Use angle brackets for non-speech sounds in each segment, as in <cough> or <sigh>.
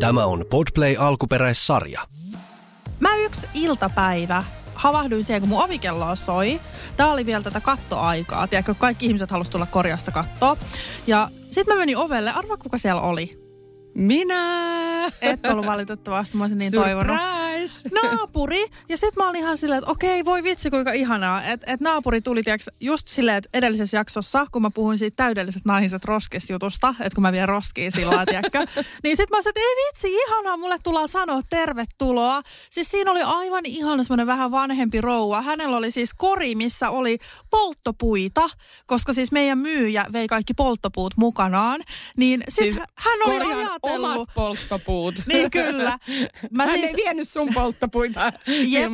Tämä on Podplay alkuperäissarja. Mä yksi iltapäivä havahduin siihen, kun mun ovikello soi. Tää oli vielä tätä kattoaikaa. Tiedätkö, kaikki ihmiset halusivat tulla korjasta kattoa. Ja sitten mä menin ovelle. Arvaa, kuka siellä oli? Minä! Et ollut valitettavasti, mä olisin niin toivonut. Surprise! Naapuri. Ja sitten mä olin ihan silleen, että okei, voi vitsi kuinka ihanaa. Että et naapuri tuli tiiäks, just silleen, että edellisessä jaksossa, kun mä puhuin siitä täydelliset naiset roskisjutusta, että kun mä vien roskiin sillä tiedätkö, <laughs> niin sitten mä sanoin, että ei vitsi, ihanaa, mulle tullaan sanoa tervetuloa. Siis siinä oli aivan ihana semmoinen vähän vanhempi rouva. Hänellä oli siis kori, missä oli polttopuita, koska siis meidän myyjä vei kaikki polttopuut mukanaan. Niin sit Siis hän oli ajatellut... omat polttopuut. Niin kyllä. <laughs> Mä Hän siis- ei vienyt sun polttopuita,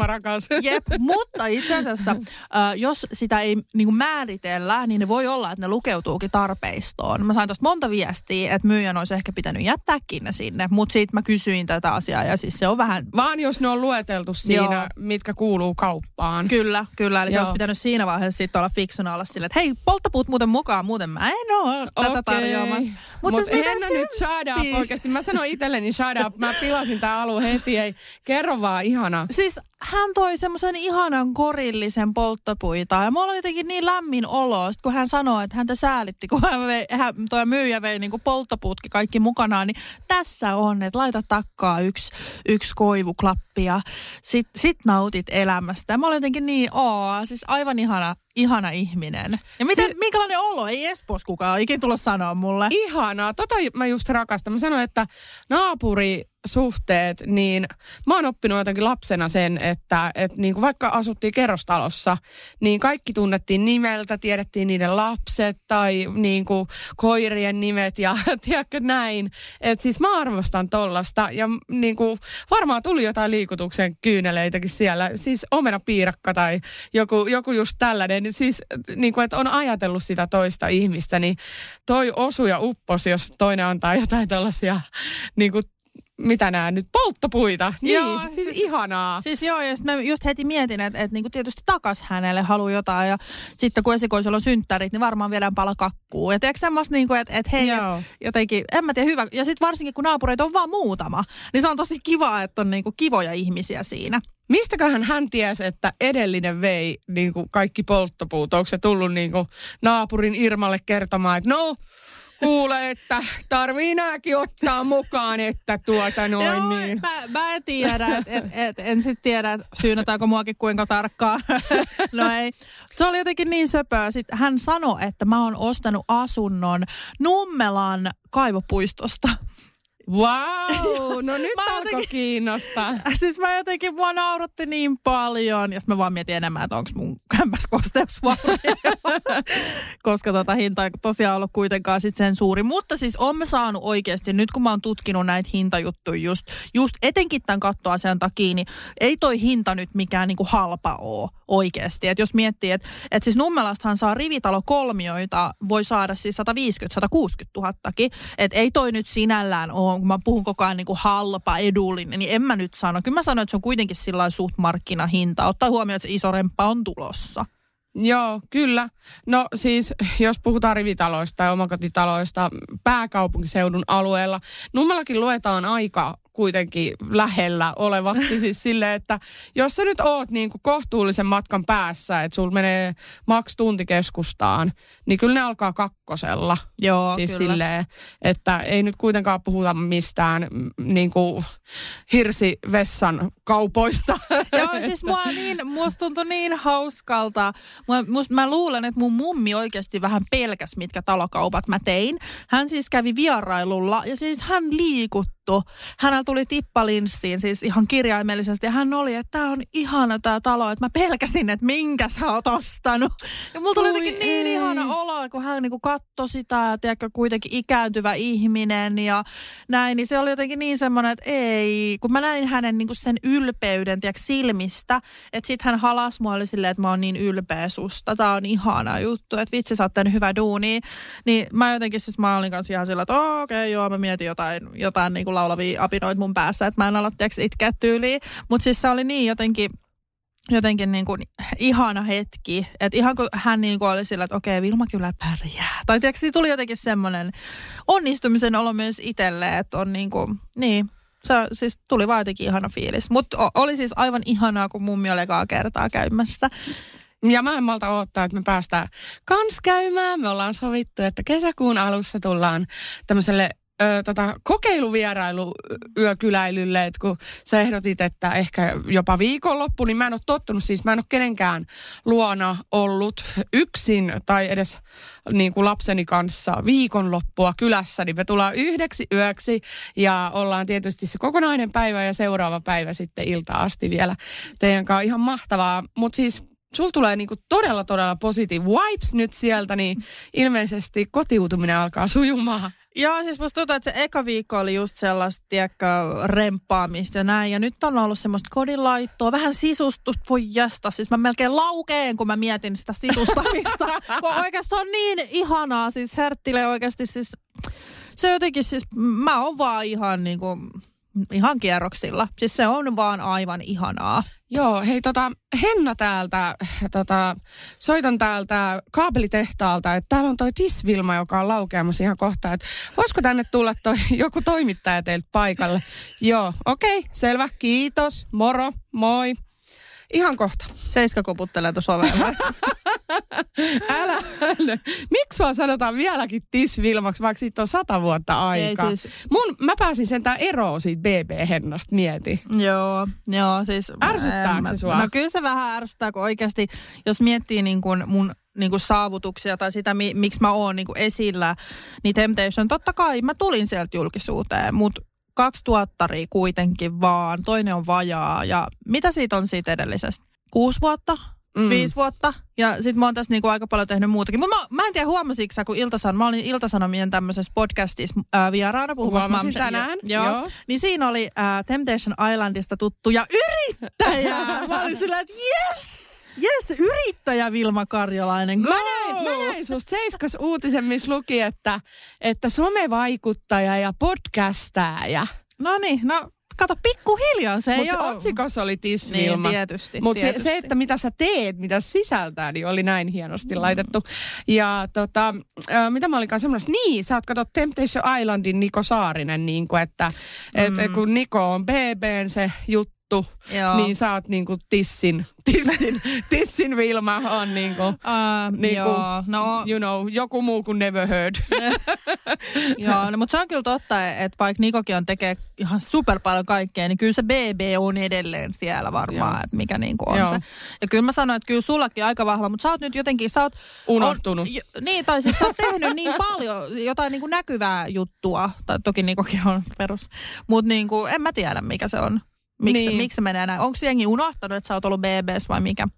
rakas. Jep, mutta itse asiassa, äh, jos sitä ei niin kuin määritellä, niin ne voi olla, että ne lukeutuukin tarpeistoon. Mä sain tuosta monta viestiä, että myyjän olisi ehkä pitänyt jättääkin ne sinne, mutta siitä mä kysyin tätä asiaa ja siis se on vähän... Vaan jos ne on lueteltu siinä, Joo. mitkä kuuluu kauppaan. Kyllä, kyllä. Eli se Joo. olisi pitänyt siinä vaiheessa sitten olla fiksuna olla silleen, että hei, polttopuut muuten mukaan, muuten mä en ole tätä tarjoamassa. Mut siis Henna nyt shut up oikeasti. Mä sanoin itselleni shut up. Mä pilasin tää alun heti. Ei. Kerro vaan, ihana. Siis hän toi semmoisen ihanan korillisen polttopuita ja mulla oli jotenkin niin lämmin olo, sit kun hän sanoi, että häntä säälitti, kun hän, vei, hän toi myyjä vei niinku polttopuutkin kaikki mukanaan, niin tässä on, että laita takkaa yksi, yksi koivuklappi ja sit, sit nautit elämästä. Ja mä olin jotenkin niin, oo, siis aivan ihana, ihana ihminen. Ja miten, Si- minkälainen olo? Ei Espoossa kukaan ikinä tulla sanoa mulle. Ihanaa. Tota mä just rakastan. Mä sanoin, että naapurisuhteet, niin mä oon oppinut jotenkin lapsena sen, että, että niin kuin vaikka asuttiin kerrostalossa, niin kaikki tunnettiin nimeltä, tiedettiin niiden lapset tai niin kuin koirien nimet ja <laughs> tiedätkö näin. Et siis mä arvostan tollasta ja niin kuin varmaan tuli jotain liikutuksen kyyneleitäkin siellä. Siis omenapiirakka tai joku, joku just tällainen. Siis niin kuin, että on ajatellut sitä toista ihmistä, niin toi osu ja uppos, jos toinen antaa jotain tällaisia, niin kuin, mitä nämä nyt, polttopuita. Niin, Joo, siis, siis- ihanaa. Siis joo, ja sit mä just heti mietin, että, että niinku tietysti takas hänelle haluaa jotain. Ja sitten kun esikoisella on synttärit, niin varmaan viedään pala kakkuu. Ja tiedätkö semmoista, niinku, että, että hei, Joo. jotenkin, en mä tiedä, hyvä. Ja sitten varsinkin kun naapureita on vaan muutama, niin se on tosi kiva, että on niinku kivoja ihmisiä siinä. Mistäköhän hän tiesi, että edellinen vei niin kuin kaikki polttopuut? Onko se tullut niin kuin naapurin Irmalle kertomaan, että no, kuule, että tarvii nääkin ottaa mukaan, että tuota noin Joo, niin. mä, mä en tiedä, et, et, et, en sitten tiedä, että syynätäänkö muakin kuinka tarkkaan. <laughs> no ei. Se oli jotenkin niin söpöä. Sitten hän sanoi, että mä oon ostanut asunnon Nummelan kaivopuistosta. Wow, no <laughs> nyt Mä alkoi jotenkin- kiinnostaa. <laughs> Siis mä jotenkin, mua nauratti niin paljon. Ja sit mä vaan mietin enemmän, että onko mun kämpäs kosteusvaurio. <laughs> Koska tota hinta ei tosiaan ollut kuitenkaan sit sen suuri. Mutta siis on mä saanut oikeasti, nyt kun mä oon tutkinut näitä hintajuttuja just, just etenkin tämän kattoasian takia, niin ei toi hinta nyt mikään niinku halpa oo oikeasti. Et jos miettii, että et siis Nummelastahan saa rivitalo kolmioita, voi saada siis 150-160 tuhattakin. Että ei toi nyt sinällään ole, kun mä puhun koko ajan niinku halpa, edullinen, niin en mä nyt sano. Kyllä mä sanon, että se on kuitenkin sillä suht markkinahinta. Ottaa huomioon, että se iso remppa on tulossa. Joo, kyllä. No siis, jos puhutaan rivitaloista tai omakotitaloista pääkaupunkiseudun alueella, Nummellakin luetaan aika kuitenkin lähellä olevaksi. <laughs> siis silleen, että jos sä nyt oot niin kuin kohtuullisen matkan päässä, että sulla menee maks tunti keskustaan, niin kyllä ne alkaa kakkosella. Joo, siis kyllä. silleen, että ei nyt kuitenkaan puhuta mistään mm, niin kuin hirsivessan kaupoista. <laughs> Joo, <laughs> siis mua niin, musta tuntui niin hauskalta. Mua, must, mä luulen, että mun mummi oikeasti vähän pelkäs, mitkä talokaupat mä tein. Hän siis kävi vierailulla ja siis hän liikutti juttu. Hänellä tuli tippalinssiin siis ihan kirjaimellisesti ja hän oli, että tämä on ihana tämä talo, että mä pelkäsin, että minkä sä oot ostanut. Ja mulla tuli jotenkin niin ei. ihana olo, kun hän niinku katsoi sitä tiedätkö, kuitenkin ikääntyvä ihminen ja näin, niin se oli jotenkin niin semmoinen, että ei, kun mä näin hänen niinku sen ylpeyden tiedätkö, silmistä, että sit hän halas mua oli silleen, että mä oon niin ylpeä susta, tää on ihana juttu, että vitsi sä oot tehnyt hyvä duuni. Niin mä jotenkin siis mä olin kanssa ihan sillä, että "Oo, okei okay, joo, mä mietin jotain, jotain niinku laulavia apinoita mun päässä, että mä en ala itkeä tyyliin. Mutta siis se oli niin jotenkin jotenkin niin kuin ihana hetki. Että ihan kun hän niin kuin oli sillä, että okei, Vilma kyllä pärjää. Tai tiedätkö, tuli jotenkin semmoinen onnistumisen olo myös itselle, että on niin kuin, niin, se siis tuli vaan jotenkin ihana fiilis. Mutta oli siis aivan ihanaa, kun mummi oli ekaa kertaa käymässä. Ja mä en malta odottaa, että me päästään kans käymään. Me ollaan sovittu, että kesäkuun alussa tullaan tämmöiselle ö, tota, kokeiluvierailu yökyläilylle, että kun sä ehdotit, että ehkä jopa viikonloppu, niin mä en ole tottunut, siis mä en ole kenenkään luona ollut yksin tai edes niin kuin lapseni kanssa viikonloppua kylässä, niin me tullaan yhdeksi yöksi ja ollaan tietysti se kokonainen päivä ja seuraava päivä sitten ilta asti vielä teidän kanssa. Ihan mahtavaa, mutta siis sul tulee niinku todella, todella positive vibes nyt sieltä, niin ilmeisesti kotiutuminen alkaa sujumaan. Joo, siis musta tuntuu, että se eka viikko oli just sellaista, tiedätkö, remppaamista ja näin. Ja nyt on ollut semmoista kodilaittoa, vähän sisustusta, voi jästä. Siis mä melkein laukeen, kun mä mietin sitä sisustamista. <laughs> kun oikeasti on niin ihanaa, siis Herttile oikeasti siis... Se jotenkin siis, mä oon vaan ihan niinku, ihan kierroksilla. Siis se on vaan aivan ihanaa. Joo, hei tota, Henna täältä, tota, soitan täältä kaapelitehtaalta, että täällä on toi Tisvilma, joka on laukeamassa ihan kohta, että voisiko tänne tulla toi, joku toimittaja teiltä paikalle? <laughs> Joo, okei, okay, selvä, kiitos, moro, moi. Ihan kohta. Seiska koputtelee tuossa ovella. <laughs> <laughs> älä, älä. Miksi vaan sanotaan vieläkin tisvilmaksi, vaikka siitä on sata vuotta aikaa? Ei, siis... Mun, mä pääsin sentään eroon siitä BB-hennasta, mieti. Joo, joo siis... Ärsyttääkö se sua? No kyllä se vähän ärsyttää, kun oikeasti, jos miettii niin kuin mun niin kuin saavutuksia tai sitä, mi, miksi mä oon niin kuin esillä, niin Temptation, totta kai mä tulin sieltä julkisuuteen, mutta kaksi tuottaria kuitenkin vaan, toinen on vajaa ja mitä siitä on siitä edellisestä? Kuusi vuotta? Mm. Viisi vuotta. Ja sitten mä oon tässä niinku aika paljon tehnyt muutakin. Mutta mä, mä en tiedä huomasitko sä, kun Iltasan, mä olin Iltasanomien tämmöisessä podcastissa ää, vieraana puhumassa. Huomasin tänään. Joo. joo. Niin siinä oli ää, Temptation Islandista tuttu ja yrittäjä. <laughs> mä olin sillä, että yes! Yes, yrittäjä Vilma Karjalainen, go! Mä näin, mä näin susta seiskas uutisen, missä luki, että, että somevaikuttaja ja podcastaja. No niin, no kato, pikkuhiljaa se Mut ei ole. otsikossa oli Tiss Vilma. Niin, tietysti. Mutta se, se, että mitä sä teet, mitä sisältää, niin oli näin hienosti mm. laitettu. Ja tota, äh, mitä mä olinkaan semmoista, niin, sä oot kato Temptation Islandin Niko Saarinen, niin kuin, että mm. et, kun Niko on BBn se juttu, juttu, Joo. niin sä oot niinku tissin, tissin, <laughs> tissin Vilma on niinku, uh, niinku joo. No, you know, joku muu kuin never heard. <laughs> joo, no, mutta se on kyllä totta, että vaikka Nikokin on tekee ihan super paljon kaikkea, niin kyllä se BB on edelleen siellä varmaan, että mikä niinku on joo. se. Ja kyllä mä sanoin, että kyllä sullakin aika vahva, mutta sä oot nyt jotenkin, sä oot... Unohtunut. On, niin, tai siis sä oot tehnyt niin paljon jotain niinku näkyvää juttua, tai toki Nikokin on perus, mutta niinku, en mä tiedä mikä se on. Miksi, niin. miksi se menee näin? Onko jengi unohtanut, että sä oot ollut BBS vai mikä?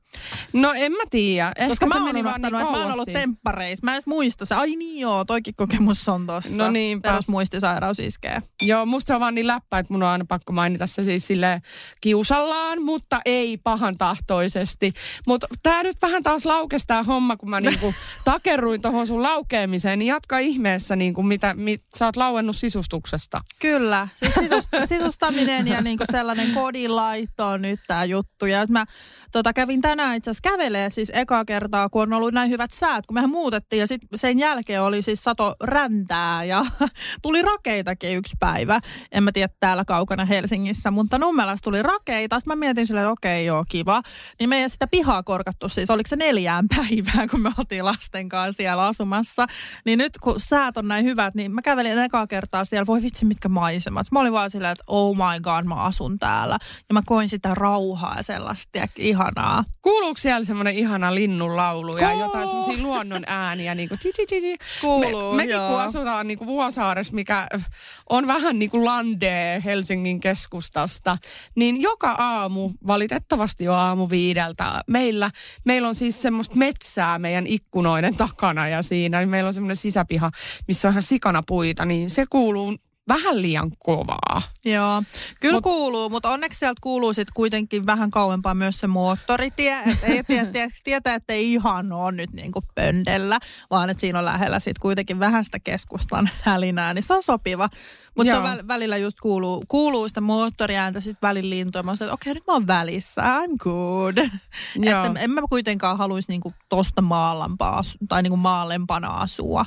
No en mä tiedä. Koska mä oon unohtanut, niin että mä oon ollut temppareissa. Mä en edes muista se. Ai niin joo, toikin kokemus on tossa. No niin. Perusmuistisairaus iskee. Joo, musta se on vaan niin läppä, että mun on aina pakko mainita se siis sille kiusallaan, mutta ei pahan tahtoisesti. Mutta tää nyt vähän taas laukestaa homma, kun mä niinku <laughs> takerruin tohon sun laukeamiseen, niin jatka ihmeessä niinku mitä mit, sä oot lauennut sisustuksesta. Kyllä, siis sisust, <laughs> sisustaminen ja niinku sellainen kodilaitto on nyt tää juttu. Ja mä tota, kävin tänään itse asiassa kävelee siis eka kertaa, kun on ollut näin hyvät säät, kun mehän muutettiin ja sitten sen jälkeen oli siis sato räntää ja <laughs> tuli rakeitakin yksi päivä. En mä tiedä täällä kaukana Helsingissä, mutta Nummelassa tuli rakeita. Sitten mä mietin silleen, että okei okay, joo, kiva. Niin meidän sitä pihaa korkattu siis, oliko se neljään <laughs> päivään, kun me oltiin lasten kanssa siellä asumassa. Niin nyt kun säät on näin hyvät, niin mä kävelin eka kertaa siellä, voi vitsi mitkä maisemat. Mä olin vaan silleen, että oh my god, mä asun täällä. Ja mä koin sitä rauhaa sellaista, ja ihanaa. Kuuluuko siellä semmoinen ihana linnun laulu ja jotain semmoisia luonnon ääniä? Niin kuin Kuuluu, Me, Mekin joo. kun asutaan niin kuin Vuosaaressa, mikä on vähän niin kuin landee Helsingin keskustasta, niin joka aamu, valitettavasti jo aamu viideltä, meillä, meillä on siis semmoista metsää meidän ikkunoiden takana ja siinä, niin meillä on semmoinen sisäpiha, missä on ihan sikana puita, niin se kuuluu vähän liian kovaa. Joo, kyllä Mut- kuuluu, mutta onneksi sieltä kuuluu sitten kuitenkin vähän kauempaa myös se moottoritie. Että ei tie, <laughs> tie, tietää, että ei ihan ole nyt niinku pöndellä, vaan että siinä on lähellä sitten kuitenkin vähän sitä keskustan <laughs> hälinää, niin se on sopiva. Mutta se väl, välillä just kuuluu, kuuluu sitä moottoriääntä, sitten välillä lintuja. Mä että okei, nyt mä oon välissä, I'm good. Että en mä kuitenkaan haluaisi niinku tosta maalampaa tai niinku maalempana asua.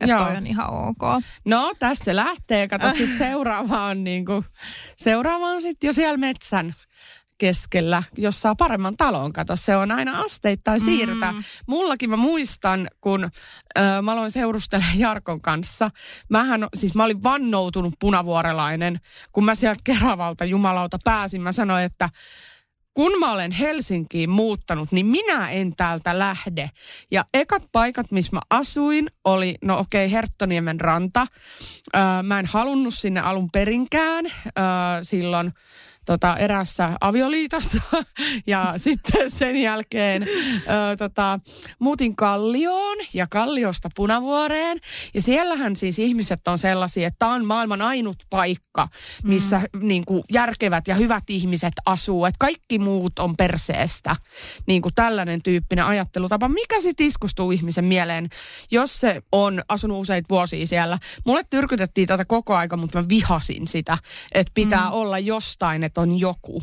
Että Joo. toi on ihan ok. No, tästä se lähtee. Kato, sit <laughs> seuraava on niinku, seuraava on sitten jo siellä metsän keskellä, jos saa paremman talon. Kato, se on aina asteittain siirrytä. Mm. Mullakin mä muistan, kun ö, mä aloin seurustella Jarkon kanssa. Mähän, siis mä olin vannoutunut punavuorelainen. Kun mä sieltä Keravalta jumalauta pääsin, mä sanoin, että kun mä olen Helsinkiin muuttanut, niin minä en täältä lähde. Ja ekat paikat, missä mä asuin, oli, no okei, okay, Herttoniemen ranta. Öö, mä en halunnut sinne alun perinkään öö, silloin tota, erässä avioliitossa. <laughs> Ja <laughs> sitten sen jälkeen öö, tota, muutin Kallioon ja Kalliosta Punavuoreen. Ja siellähän siis ihmiset on sellaisia, että tämä on maailman ainut paikka, missä mm. niin kuin, järkevät ja hyvät ihmiset asuu. Että kaikki muut on perseestä. Niin kuin tällainen tyyppinen ajattelutapa. Mikä sitten iskustuu ihmisen mieleen, jos se on asunut useita vuosia siellä? Mulle tyrkytettiin tätä koko aika, mutta mä vihasin sitä, että pitää mm. olla jostain, että on joku.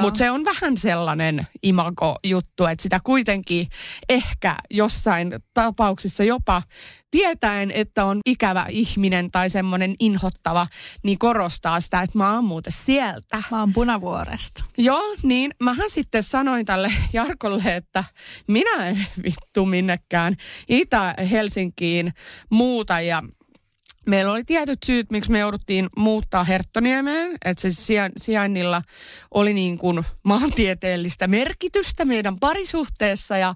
Mutta se on vähän sellainen imago-juttu, että sitä kuitenkin ehkä jossain tapauksissa jopa tietäen, että on ikävä ihminen tai semmoinen inhottava, niin korostaa sitä, että mä oon muuten sieltä. Mä oon punavuoresta. Joo, niin mähän sitten sanoin tälle Jarkolle, että minä en vittu minnekään Itä-Helsinkiin muuta ja Meillä oli tietyt syyt, miksi me jouduttiin muuttaa Herttoniemeen, että se sija- sijainnilla oli niin kuin maantieteellistä merkitystä meidän parisuhteessa ja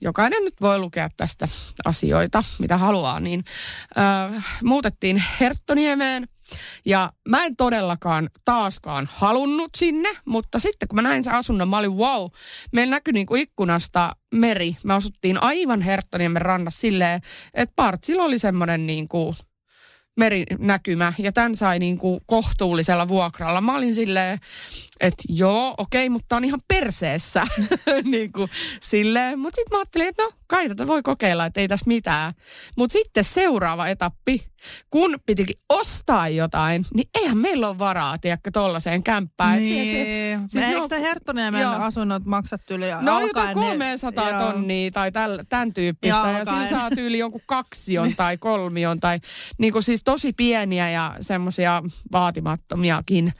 jokainen nyt voi lukea tästä asioita, mitä haluaa, niin äh, muutettiin Herttoniemeen ja mä en todellakaan taaskaan halunnut sinne, mutta sitten kun mä näin sen asunnon, mä olin wow. Meillä näkyi niinku ikkunasta meri. Me asuttiin aivan Herttoniemen rannassa silleen, että Partsilla oli semmoinen niinku merinäkymä ja tämän sai niinku kohtuullisella vuokralla. Mä olin silleen, että joo, okei, mutta on ihan perseessä. <laughs> niinku, silleen. Mutta sitten mä ajattelin, että no kai tätä voi kokeilla, että ei tässä mitään. Mutta sitten seuraava etappi, kun pitikin ostaa jotain, niin eihän meillä ole varaa, tiedätkö, tollaiseen kämppään. Et Niin. se- se- Siis siis ne Eikö sitä Herttoniemen asunnot maksat yli No jotain ne- 300 joo. tonnia tai täl, tämän tyyppistä. Ja Ja, sillä alkaen. saa tyyli jonkun kaksion <laughs> tai kolmion tai niin kuin siis tosi pieniä ja semmoisia vaatimattomiakin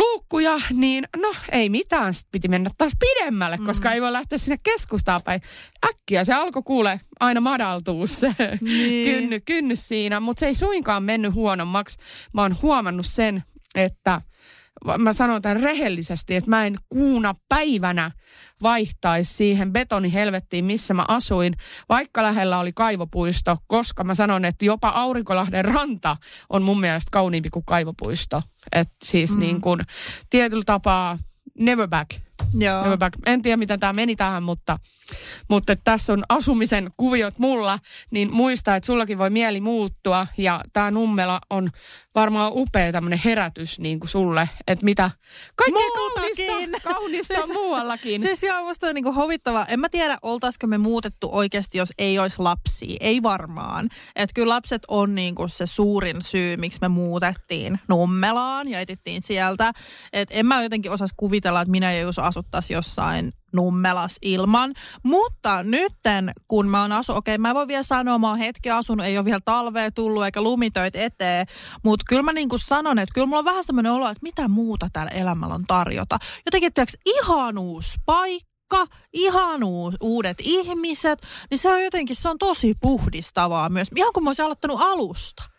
luukkuja, niin no ei mitään, sitten piti mennä taas pidemmälle, mm. koska ei voi lähteä sinne keskustaan päin. Äkkiä se alkoi kuule aina madaltuu se Niin. kynny, kynnys siinä, mutta se ei suinkaan mennyt huonommaksi. Mä oon huomannut sen, että mä sanon tämän rehellisesti, että mä en kuuna päivänä vaihtaisi siihen betonihelvettiin, missä mä asuin, vaikka lähellä oli kaivopuisto, koska mä sanon, että jopa Aurinkolahden ranta on mun mielestä kauniimpi kuin kaivopuisto. Että siis mm. niin kuin tietyllä tapaa never back. Joo. Back. En tiedä, miten tämä meni tähän, mutta, mutta tässä on asumisen kuviot mulla, niin muista, että sullakin voi mieli muuttua. Ja tämä Nummela on varmaan upea tämmöinen herätys niin kuin sulle, että mitä kaikkea kaunista, kaunista <laughs> Siis- muuallakin. Siis joo, musta on niinku hovittava. En mä tiedä, oltaisiko me muutettu oikeasti, jos ei olisi lapsia. Ei varmaan. Että kyllä lapset on niinku se suurin syy, miksi me muutettiin Nummelaan ja etittiin sieltä. Että en mä jotenkin osas kuvitella, että minä ja Juuso asuttaisiin jossain Nummelas ilman. Mutta nytten, kun mä oon asu, okei, mä voin vielä sanoa, mä oon hetki asunut, ei ole vielä talvea tullut eikä lumitöitä eteen, mutta kyllä mä niinku sanon, että kyllä mulla on vähän semmoinen olo, että mitä muuta täällä elämällä on tarjota. Jotenkin, tiedätkö, ihan uusi paikka, ihan uudet ihmiset, niin se on jotenkin, se on tosi puhdistavaa myös. Ihan kuin mä olisin aloittanut alusta.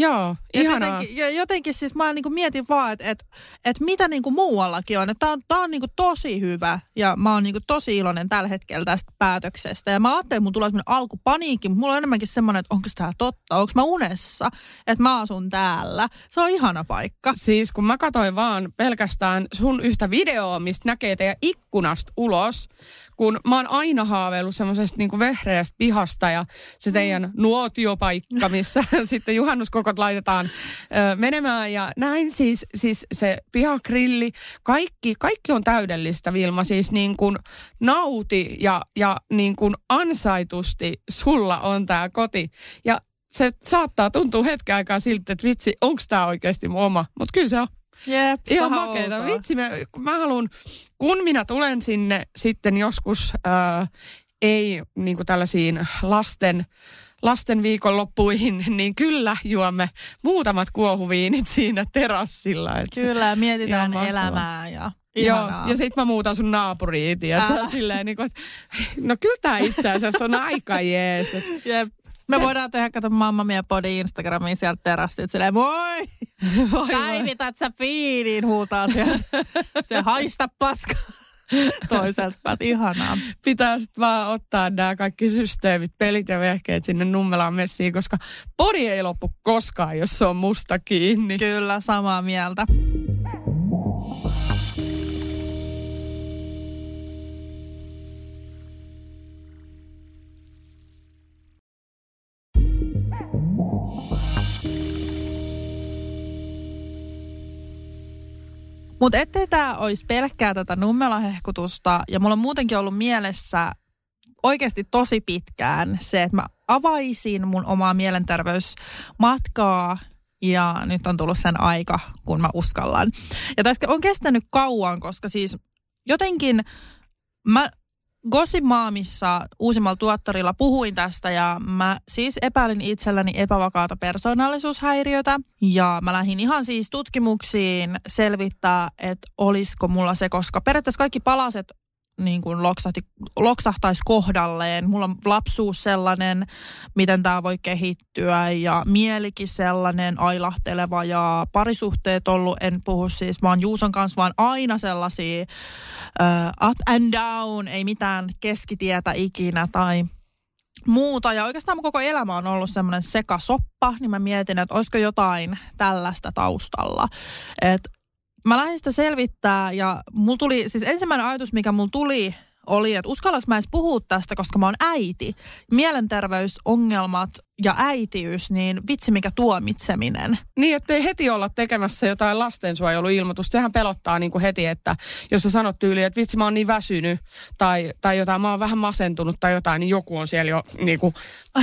Joo, Ja ihanaa. jotenkin, ja jotenkin siis mä niinku mietin vaan, että et, et mitä niinku muuallakin on. Tämä on, tää on niinku tosi hyvä ja mä oon niinku tosi iloinen tällä hetkellä tästä päätöksestä. Ja mä ajattelin, että mun tulee semmoinen alkupaniikki, mutta mulla on enemmänkin semmoinen, että onko tämä totta, onko mä unessa, että mä asun täällä. Se on ihana paikka. Siis kun mä katsoin vaan pelkästään sun yhtä videoa, mistä näkee teidän ikkunasta ulos, kun mä oon aina haaveillut semmoisesta niinku vehreästä pihasta ja se teidän nuotiopaikka, missä <laughs> sitten juhannuskokous nurkot laitetaan ö, menemään. Ja näin siis, siis se pihakrilli, kaikki, kaikki on täydellistä Vilma, siis niin kuin nauti ja, ja niin kuin ansaitusti sulla on tämä koti. Ja se saattaa tuntua hetken aikaa siltä, että vitsi, onko tämä oikeasti mun oma, mutta kyllä se on. Jep, Ihan vähän makeeta. outoa. Vitsi, mä, mä haluan, kun minä tulen sinne sitten joskus, ää, ei niin kuin tällaisiin lasten, lasten viikonloppuihin, <laughs> niin kyllä juomme muutamat kuohuviinit siinä terassilla. Et Kyllä, mietitään elämää ja Joo, ihanaa. ja sitten mä muutan sun naapuriin, tiedätkö? Älä. Silleen niin kuin, että no kyllä tämä itse asiassa on aika jees. Et Jep. Me voidaan tehdä, kato Mamma Mia Podi Instagramiin sieltä terassit. Silleen, voi, <laughs> voi. Päivität sä fiiniin, huutaa sieltä. Se haista paska <laughs> toiselta päät. Ihanaa. pitää sitten vaan ottaa nämä kaikki systeemit, pelit ja vehkeet sinne Nummelaan messiin, koska podi ei loppu koskaan, jos se on musta kiinni. Kyllä, samaa mieltä. Mutta ettei tämä olisi pelkkää tätä nummelahehkutusta, ja mulla on muutenkin ollut mielessä oikeasti tosi pitkään se, että mä avaisin mun omaa mielenterveysmatkaa ja nyt on tullut sen aika, kun mä uskallan. Ja tässä on kestänyt kauan, koska siis jotenkin mä Gossip Maamissa uusimmalla tuottorilla puhuin tästä ja mä siis epäilin itselläni epävakaata persoonallisuushäiriötä. Ja mä lähdin ihan siis tutkimuksiin selvittää, että olisiko mulla se, koska periaatteessa kaikki palaset niin kuin loksahti, loksahtaisi kohdalleen. Mulla on lapsuus sellainen, miten tämä voi kehittyä ja mielikin sellainen ailahteleva ja parisuhteet ollut, en puhu siis vaan Juuson kanssa, vaan aina sellaisia uh, up and down, ei mitään keskitietä ikinä tai muuta. Ja oikeastaan mun koko elämä on ollut semmoinen sekasoppa, niin mä mietin, että olisiko jotain tällaista taustalla. Että mä lähdin sitä selvittää ja mulla tuli, siis ensimmäinen ajatus, mikä mulla tuli, oli, että uskallanko mä edes puhua tästä, koska mä oon äiti. Mielenterveysongelmat ja äitiys, niin vitsi mikä tuomitseminen. Niin, ettei heti olla tekemässä jotain lastensuojeluilmoitusta. Sehän pelottaa niin kuin heti, että jos sä sanot tyyliin, että vitsi mä oon niin väsynyt tai, tai jotain, mä oon vähän masentunut tai jotain, niin joku on siellä jo niin kuin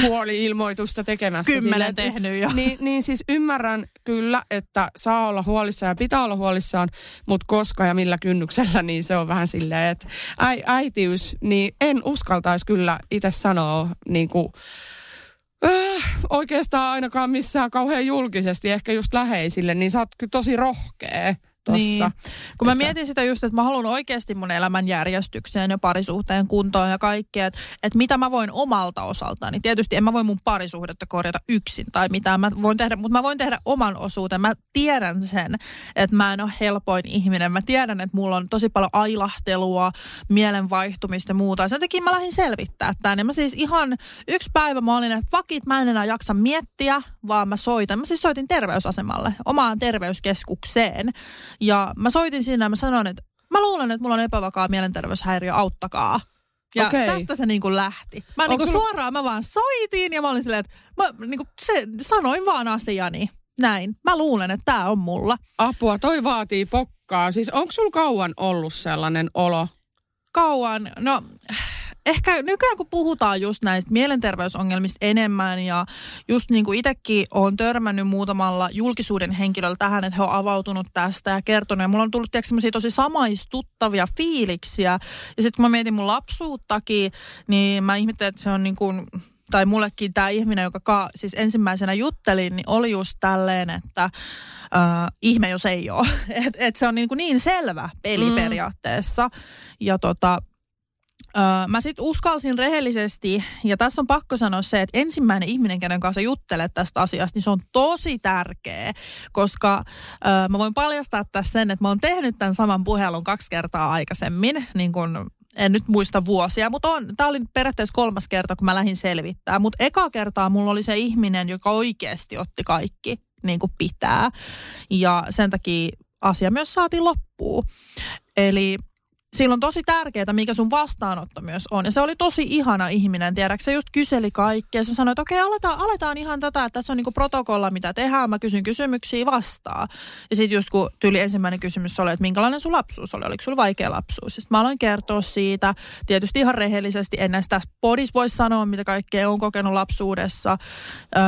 puoli-ilmoitusta tekemässä. <laughs> Kymmenen että- tehnyt jo. Niin, niin siis ymmärrän kyllä, että saa olla huolissaan ja pitää olla huolissaan, mutta koska ja millä kynnyksellä, niin se on vähän silleen, että äi, äitiys, niin en uskaltaisi kyllä itse sanoa niin kuin, äh, oikeastaan ainakaan missään kauhean julkisesti, ehkä just läheisille, niin sä oot kyllä tosi rohkea tossa. Niin. Kun mä Et sä- mietin sitä just, että mä haluan oikeasti mun elämän järjestykseen ja parisuhteen kuntoon ja kaikkea, että, että mitä mä voin omalta osaltani. Tietysti en mä voi mun parisuhdetta korjata yksin tai mitään, mä voin tehdä, mutta mä voin tehdä oman osuuden. Mä tiedän sen, että mä en ole helpoin ihminen. Mä tiedän, että mulla on tosi paljon ailahtelua, mielenvaihtumista ja muuta. Sen takia mä lähdin selvittää tämän. Ja mä siis ihan yksi päivä mä olin, että vakit mä en enää jaksa miettiä, vaan mä soitan. Mä siis soitin terveysasemalle, omaan terveyskeskukseen. Ja mä soitin sinne ja mä sanoin, että mä luulen, että mulla on epävakaa mielenterveyshäiriö, auttakaa. Ja Okei. tästä se niinku lähti. Mä Onko niinku sulla- suoraan, mä vaan soitin ja mä olin silleen, että mä niinku se, sanoin vaan asiani. Näin. Mä luulen, että tää on mulla. Apua, toi vaatii pokkaa. Siis onko sulla kauan ollut sellainen olo? Kauan, no ehkä nykyään kun puhutaan just näistä mielenterveysongelmista enemmän ja just niin kuin itsekin olen törmännyt muutamalla julkisuuden henkilöllä tähän, että he on avautunut tästä ja kertonut. Ja mulla on tullut tiedätkö, semmoisia tosi samaistuttavia fiiliksiä. Ja sitten kun mä mietin mun lapsuuttakin, niin mä ihmettelin, että se on niin kuin tai mullekin tämä ihminen, joka ka, siis ensimmäisenä juttelin, niin oli just tälleen, että äh, ihme jos ei ole. <laughs> Et, et se on niin, kuin niin selvä peli Mm. periaatteessa. Ja tota, Öö, mä sitten uskalsin rehellisesti, ja tässä on pakko sanoa se, että ensimmäinen ihminen, kenen kanssa juttelet tästä asiasta, niin se on tosi tärkeä, koska öö, mä voin paljastaa tässä sen, että mä oon tehnyt tämän saman puhelun kaksi kertaa aikaisemmin, niin kun en nyt muista vuosia, mutta on, tämä oli periaatteessa kolmas kerta, kun mä lähdin selvittää. Mutta eka kertaa mulla oli se ihminen, joka oikeasti otti kaikki niin kuin pitää. Ja sen takia asia myös saatiin loppuun. Eli sillä on tosi tärkeää, mikä sun vastaanotto myös on. Ja se oli tosi ihana ihminen, tiedätkö? Se just kyseli kaikkea. Se sanoi, että okei, aletaan, aletaan ihan tätä, että tässä on niinku protokolla, mitä tehdään. Mä kysyn kysymyksiä vastaa. Ja sitten just kun tyyli ensimmäinen kysymys oli, että minkälainen sun lapsuus oli, oliko sulla vaikea lapsuus? Sitten mä aloin kertoa siitä, tietysti ihan rehellisesti, en näistä podis voi sanoa, mitä kaikkea on kokenut lapsuudessa. Öö,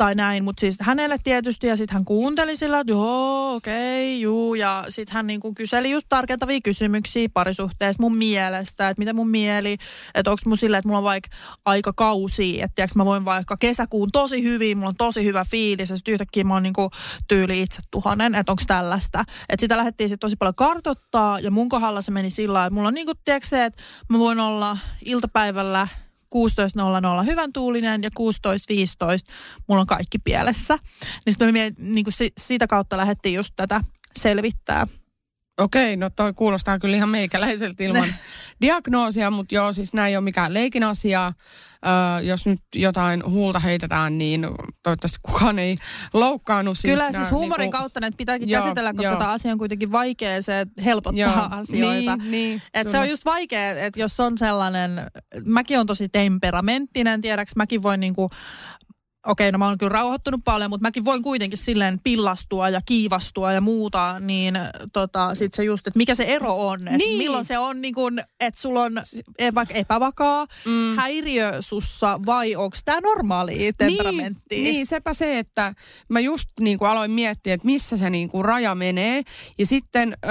tai näin, mutta siis hänelle tietysti ja sitten hän kuunteli sillä, että joo, okei, okay, juu, ja sitten hän niinku kyseli just tarkentavia kysymyksiä parisuhteesta mun mielestä, että miten mun mieli, että onko mun silleen, että mulla on vaikka aika kausi, että tiiäks, mä voin vaikka kesäkuun tosi hyvin, mulla on tosi hyvä fiilis ja sitten yhtäkkiä mä oon niinku tyyli itse tuhannen, että onko tällaista. Että sitä lähdettiin sitten tosi paljon kartottaa ja mun kohdalla se meni sillä että mulla on niinku, tiiäks, se, että mä voin olla iltapäivällä 16.00 hyvän tuulinen ja 16.15 mulla on kaikki pielessä. Niin sitten me niin kuin siitä kautta lähdettiin just tätä selvittää. Okei, no toi kuulostaa kyllä ihan meikäläiseltä ilman diagnoosia, mutta joo, siis näin ei ole mikään leikin asia. Öö, jos nyt jotain huulta heitetään, niin toivottavasti kukaan ei loukkaannut. Siis Kyllä siis huumorin niin kuin, kautta että pitääkin joo, käsitellä, koska tämä asia on kuitenkin vaikea, se helpottaa joo, <laughs> asioita. Niin, niin, et se on just vaikea, että jos on sellainen, mäkin on tosi temperamenttinen, tiedäks, mäkin voin niinku okei, no mä oon kyllä rauhoittunut paljon, mutta mäkin voin kuitenkin silleen pillastua ja kiivastua ja muuta, niin tota, sit se just, että mikä se ero on, että niin. milloin se on niin kuin, että sulla on e, vaikka epävakaa mm. häiriö sussa vai onko tämä normaali temperamentti? Niin, niin, sepä se, että mä just niin kuin aloin miettiä, että missä se niin kuin raja menee ja sitten ö,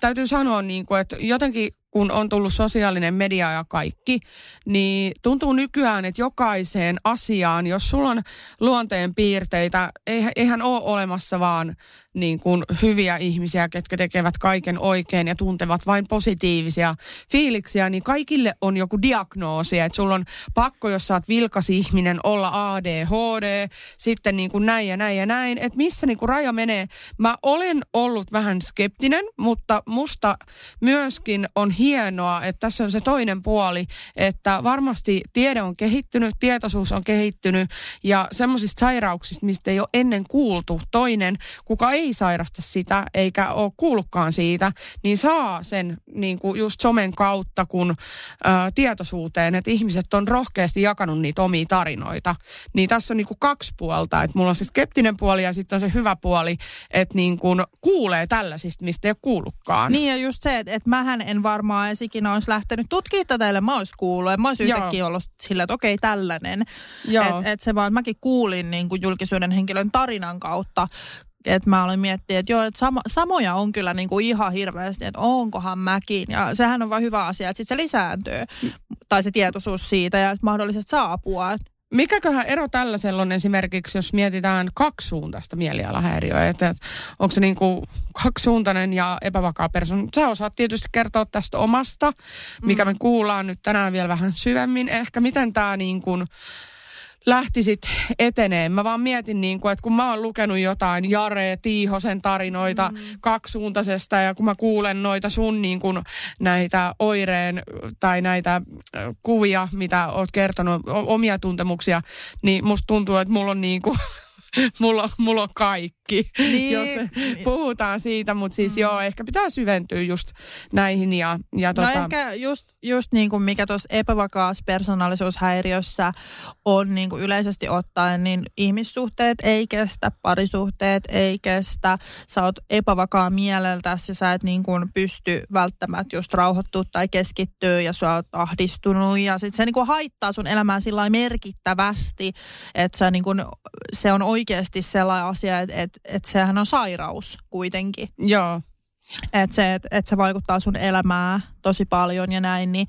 täytyy sanoa, niin kuin, että jotenkin kun on tullut sosiaalinen media ja kaikki, niin tuntuu nykyään, että jokaiseen asiaan, jos sulla on luonteen piirteitä, eihän ole olemassa vaan niin kuin hyviä ihmisiä, ketkä tekevät kaiken oikein ja tuntevat vain positiivisia fiiliksiä, niin kaikille on joku diagnoosi, että sulla on pakko, jos sä oot vilkas ihminen, olla ADHD, sitten niin kuin näin ja näin ja näin, että missä niin kuin raja menee. Mä olen ollut vähän skeptinen, mutta musta myöskin on hienoa, että tässä on se toinen puoli, että varmasti tiede on kehittynyt, tietoisuus on kehittynyt ja semmoisista sairauksista, mistä ei ole ennen kuultu. Toinen, kuka ei sairasta sitä eikä ole kuullutkaan siitä, niin saa sen niin kuin just somen kautta kun ä, tietoisuuteen, että ihmiset on rohkeasti jakanut niitä omia tarinoita. Niin tässä on niin kuin kaksi puolta, että mulla on se skeptinen puoli ja sitten on se hyvä puoli, että niin kuin kuulee tällaisista, mistä ei ole kuullutkaan. Niin ja just se, että, että mähän en varmaan esikin olisi lähtenyt tutkimaan tätä, ellei mä olisi kuullut. Mä olisin yhtäkkiä ollut sillä, että okei, tällainen. Että et se vaan, mäkin kuulin niin kuin julkisuuden henkilön tarinan kautta että mä olin miettinyt, että joo, että samo, samoja on kyllä niin kuin ihan hirveästi, että onkohan mäkin. Ja sehän on vain hyvä asia, että sitten se lisääntyy. Mm. Tai se tietoisuus siitä ja sitten mahdollisesti saa apua. Mikäköhän ero tällaisella on esimerkiksi, jos mietitään kaksisuuntaista mielialahäiriöä, että, että onko se niin kuin kaksisuuntainen ja epävakaa persoona. Sä osaat tietysti kertoa tästä omasta, mikä mm. me kuullaan nyt tänään vielä vähän syvemmin. Ehkä miten tämä niin kuin, lähtisit eteneen. Mä vaan mietin, niin kuin, että kun mä oon lukenut jotain Jare Tiihosen tarinoita mm. kaksisuuntaisesta ja kun mä kuulen noita sun niin kuin, näitä oireen tai näitä kuvia, mitä oot kertonut, omia tuntemuksia, niin musta tuntuu, että mulla on niin kuin <laughs> mulla, mulla on kaikki, <laughs> niin. jos puhutaan siitä. Mutta siis mm. joo, ehkä pitää syventyä just näihin. Ja, ja no tota... ehkä just, just niin kuin mikä tuossa epävakaassa persoonallisuushäiriössä on niin kuin yleisesti ottaen, niin ihmissuhteet ei kestä, parisuhteet ei kestä. Sä oot epävakaa mieleltäsi ja sä et niin kuin pysty välttämättä just rauhoittua tai keskittyä ja sä oot ahdistunut. Ja sit se niin kuin haittaa sun elämää sillä merkittävästi, että sä niin kuin, se on oikeasti sellainen asia, että, että, että sehän on sairaus kuitenkin. Joo. Että se, että, että se vaikuttaa sun elämää tosi paljon ja näin, niin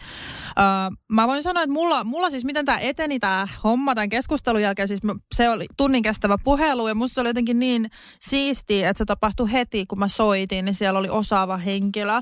uh, mä voin sanoa, että mulla, mulla siis miten tämä eteni tämä homma tämän keskustelun jälkeen, siis se oli tunnin kestävä puhelu ja musta se oli jotenkin niin siistiä, että se tapahtui heti, kun mä soitin, niin siellä oli osaava henkilö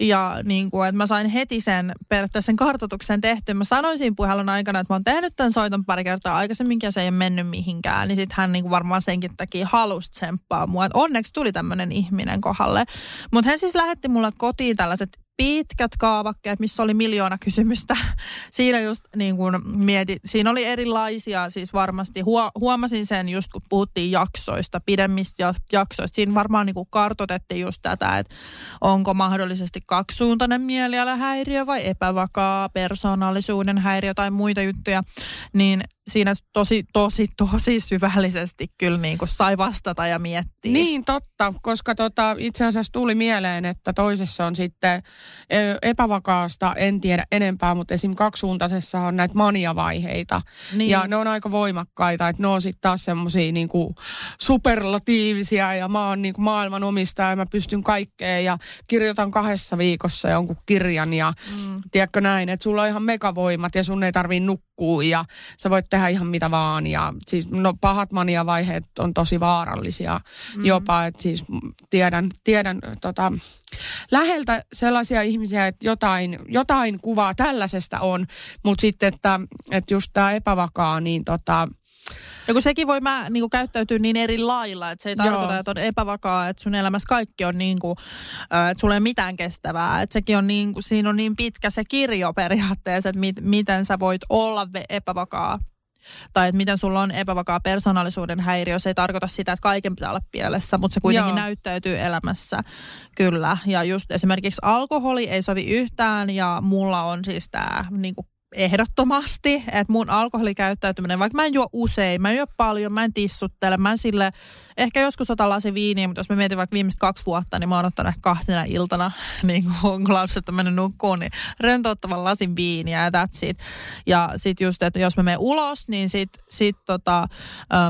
ja niin kuin, että mä sain heti sen periaatteessa sen kartoituksen tehty. Mä sanoin siinä puhelun aikana, että mä oon tehnyt tämän soiton pari kertaa aikaisemminkin ja se ei ole mennyt mihinkään, niin sitten hän niin kuin varmaan senkin takia halusi tsemppaa mua, että onneksi tuli tämmöinen ihminen kohdalle. Mutta hän siis lähetti mulle kotiin tällaiset pitkät kaavakkeet, missä oli miljoona kysymystä. <laughs> Siinä just niin kuin mieti, siinä oli erilaisia, siis varmasti huo, huomasin sen just kun puhuttiin jaksoista, pidemmistä jaksoista. Siinä varmaan niin kartotettiin just tätä, että onko mahdollisesti kaksisuuntainen mielialahäiriö vai epävakaa persoonallisuuden häiriö tai muita juttuja. Niin siinä tosi, tosi, tosi syvällisesti kyllä niin kuin sai vastata ja miettiä. Niin, totta, koska tota, itse asiassa tuli mieleen, että toisessa on sitten epävakaasta, en tiedä enempää, mutta esim. kaksisuuntaisessa on näitä maniavaiheita. Niin. Ja ne on aika voimakkaita, että ne on sitten taas semmoisia niin superlatiivisia ja mä oon niin kuin maailman omistaja ja mä pystyn kaikkeen ja kirjoitan kahdessa viikossa jonkun kirjan ja mm. tiedätkö näin, että sulla on ihan megavoimat ja sun ei tarvii nukkua ja sä voit tehdä ihan mitä vaan. Ja siis no pahat maniavaiheet on tosi vaarallisia mm. jopa, että siis tiedän, tiedän tota, läheltä sellaisia ihmisiä, että jotain, jotain kuvaa tällaisesta on, mutta sitten, että, että just tämä epävakaa, niin tota, ja kun sekin voi mä, niin kuin, käyttäytyä niin eri lailla, että se ei tarkoita, Joo. että on epävakaa, että sun elämässä kaikki on niin kuin, että sulla ei ole mitään kestävää. Että sekin on niin kuin, siinä on niin pitkä se kirjo periaatteessa, että mit, miten sä voit olla epävakaa tai että miten sulla on epävakaa persoonallisuuden häiriö. Se ei tarkoita sitä, että kaiken pitää olla pielessä, mutta se kuitenkin Joo. näyttäytyy elämässä. Kyllä. Ja just esimerkiksi alkoholi ei sovi yhtään ja mulla on siis tämä niin ehdottomasti, että mun alkoholikäyttäytyminen, vaikka mä en juo usein, mä en juo paljon, mä en tissuttele, mä en sille, ehkä joskus otan lasi viiniä, mutta jos mä mietin vaikka viimeiset kaksi vuotta, niin mä oon ottanut ehkä kahtena iltana, <laughs> niin kun lapset on mennyt nukkuun, niin rentouttavan lasin viiniä ja that's it. Ja sit just, että jos mä menen ulos, niin sit, sit tota,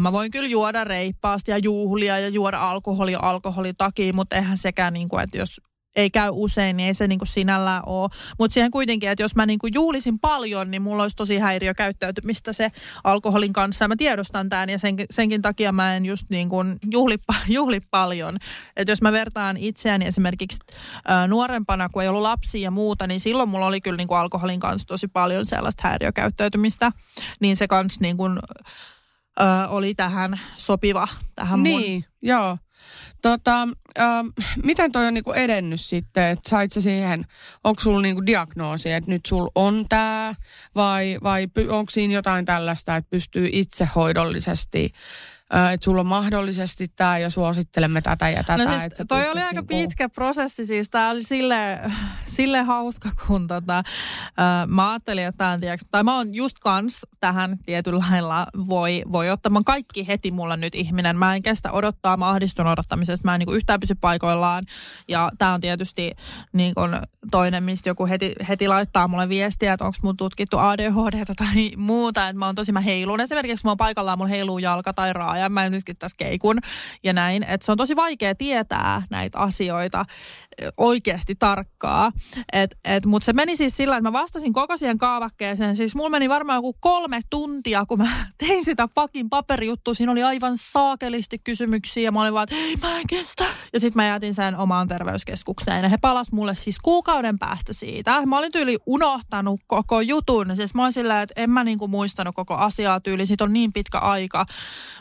mä voin kyllä juoda reippaasti ja juhlia ja juoda alkoholia alkoholin takia, mutta eihän sekään niin kuin, että jos ei käy usein, niin ei se niinku sinällään ole. Mutta siihen kuitenkin, että jos mä niinku juulisin paljon, niin mulla olisi tosi häiriökäyttäytymistä se alkoholin kanssa. Mä tiedostan tämän ja sen, senkin takia mä en just niinku juhli, <laughs> juhli paljon. Että jos mä vertaan itseäni esimerkiksi ä, nuorempana, kun ei ollut lapsia ja muuta, niin silloin mulla oli kyllä niinku alkoholin kanssa tosi paljon sellaista häiriökäyttäytymistä. Niin se kanssa niinku, ä, oli tähän sopiva, tähän niin, mun... joo. Tota, äh, miten toi on niinku edennyt sitten, että sait sä siihen, onko sulla niinku diagnoosi, että nyt sul on tämä vai, vai onko siinä jotain tällaista, että pystyy itsehoidollisesti että sulla on mahdollisesti tämä ja suosittelemme tätä ja tätä. No siis että toi oli aika niinku... pitkä prosessi, siis tämä oli sille, sille hauska, kun tota, äh, mä ajattelin, että tämän, tiiäks, tai mä oon just kans tähän tietyllä lailla voi, voi ottaa, mä kaikki heti mulla nyt ihminen, mä en kestä odottaa, mä ahdistun odottamisesta, mä en niin yhtään pysy paikoillaan. Ja tämä on tietysti niin kun toinen, mistä joku heti, heti laittaa mulle viestiä, että onko mun tutkittu ADHD tai muuta, että mä oon tosi, mä heilun. Esimerkiksi, mä oon paikallaan, mulla heiluu jalka tai raa ja mä nytkin tässä keikun ja näin. Että se on tosi vaikea tietää näitä asioita oikeasti tarkkaa. Et, et, Mutta se meni siis sillä, että mä vastasin koko siihen kaavakkeeseen. Siis mulla meni varmaan joku kolme tuntia, kun mä <laughs> tein sitä fucking paperijuttua. Siinä oli aivan saakelisti kysymyksiä ja mä olin vaan, että ei mä en kestä. Ja sitten mä jätin sen omaan terveyskeskukseen ja he palas mulle siis kuukauden päästä siitä. Mä olin tyyli unohtanut koko jutun. Siis mä olin sillä, että en mä niinku muistanut koko asiaa tyyli. Siitä on niin pitkä aika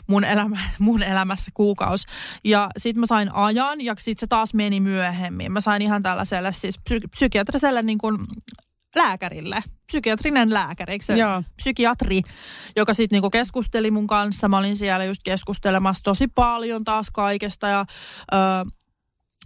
mun elämä, mun elämässä kuukausi. Ja sitten mä sain ajan ja sitten se taas meni myöhemmin. Mä sain ihan tällaiselle siis psy- psykiatriselle niin kuin lääkärille, psykiatrinen lääkäri, se Joo. psykiatri, joka sitten niinku keskusteli mun kanssa. Mä olin siellä just keskustelemassa tosi paljon taas kaikesta ja ö,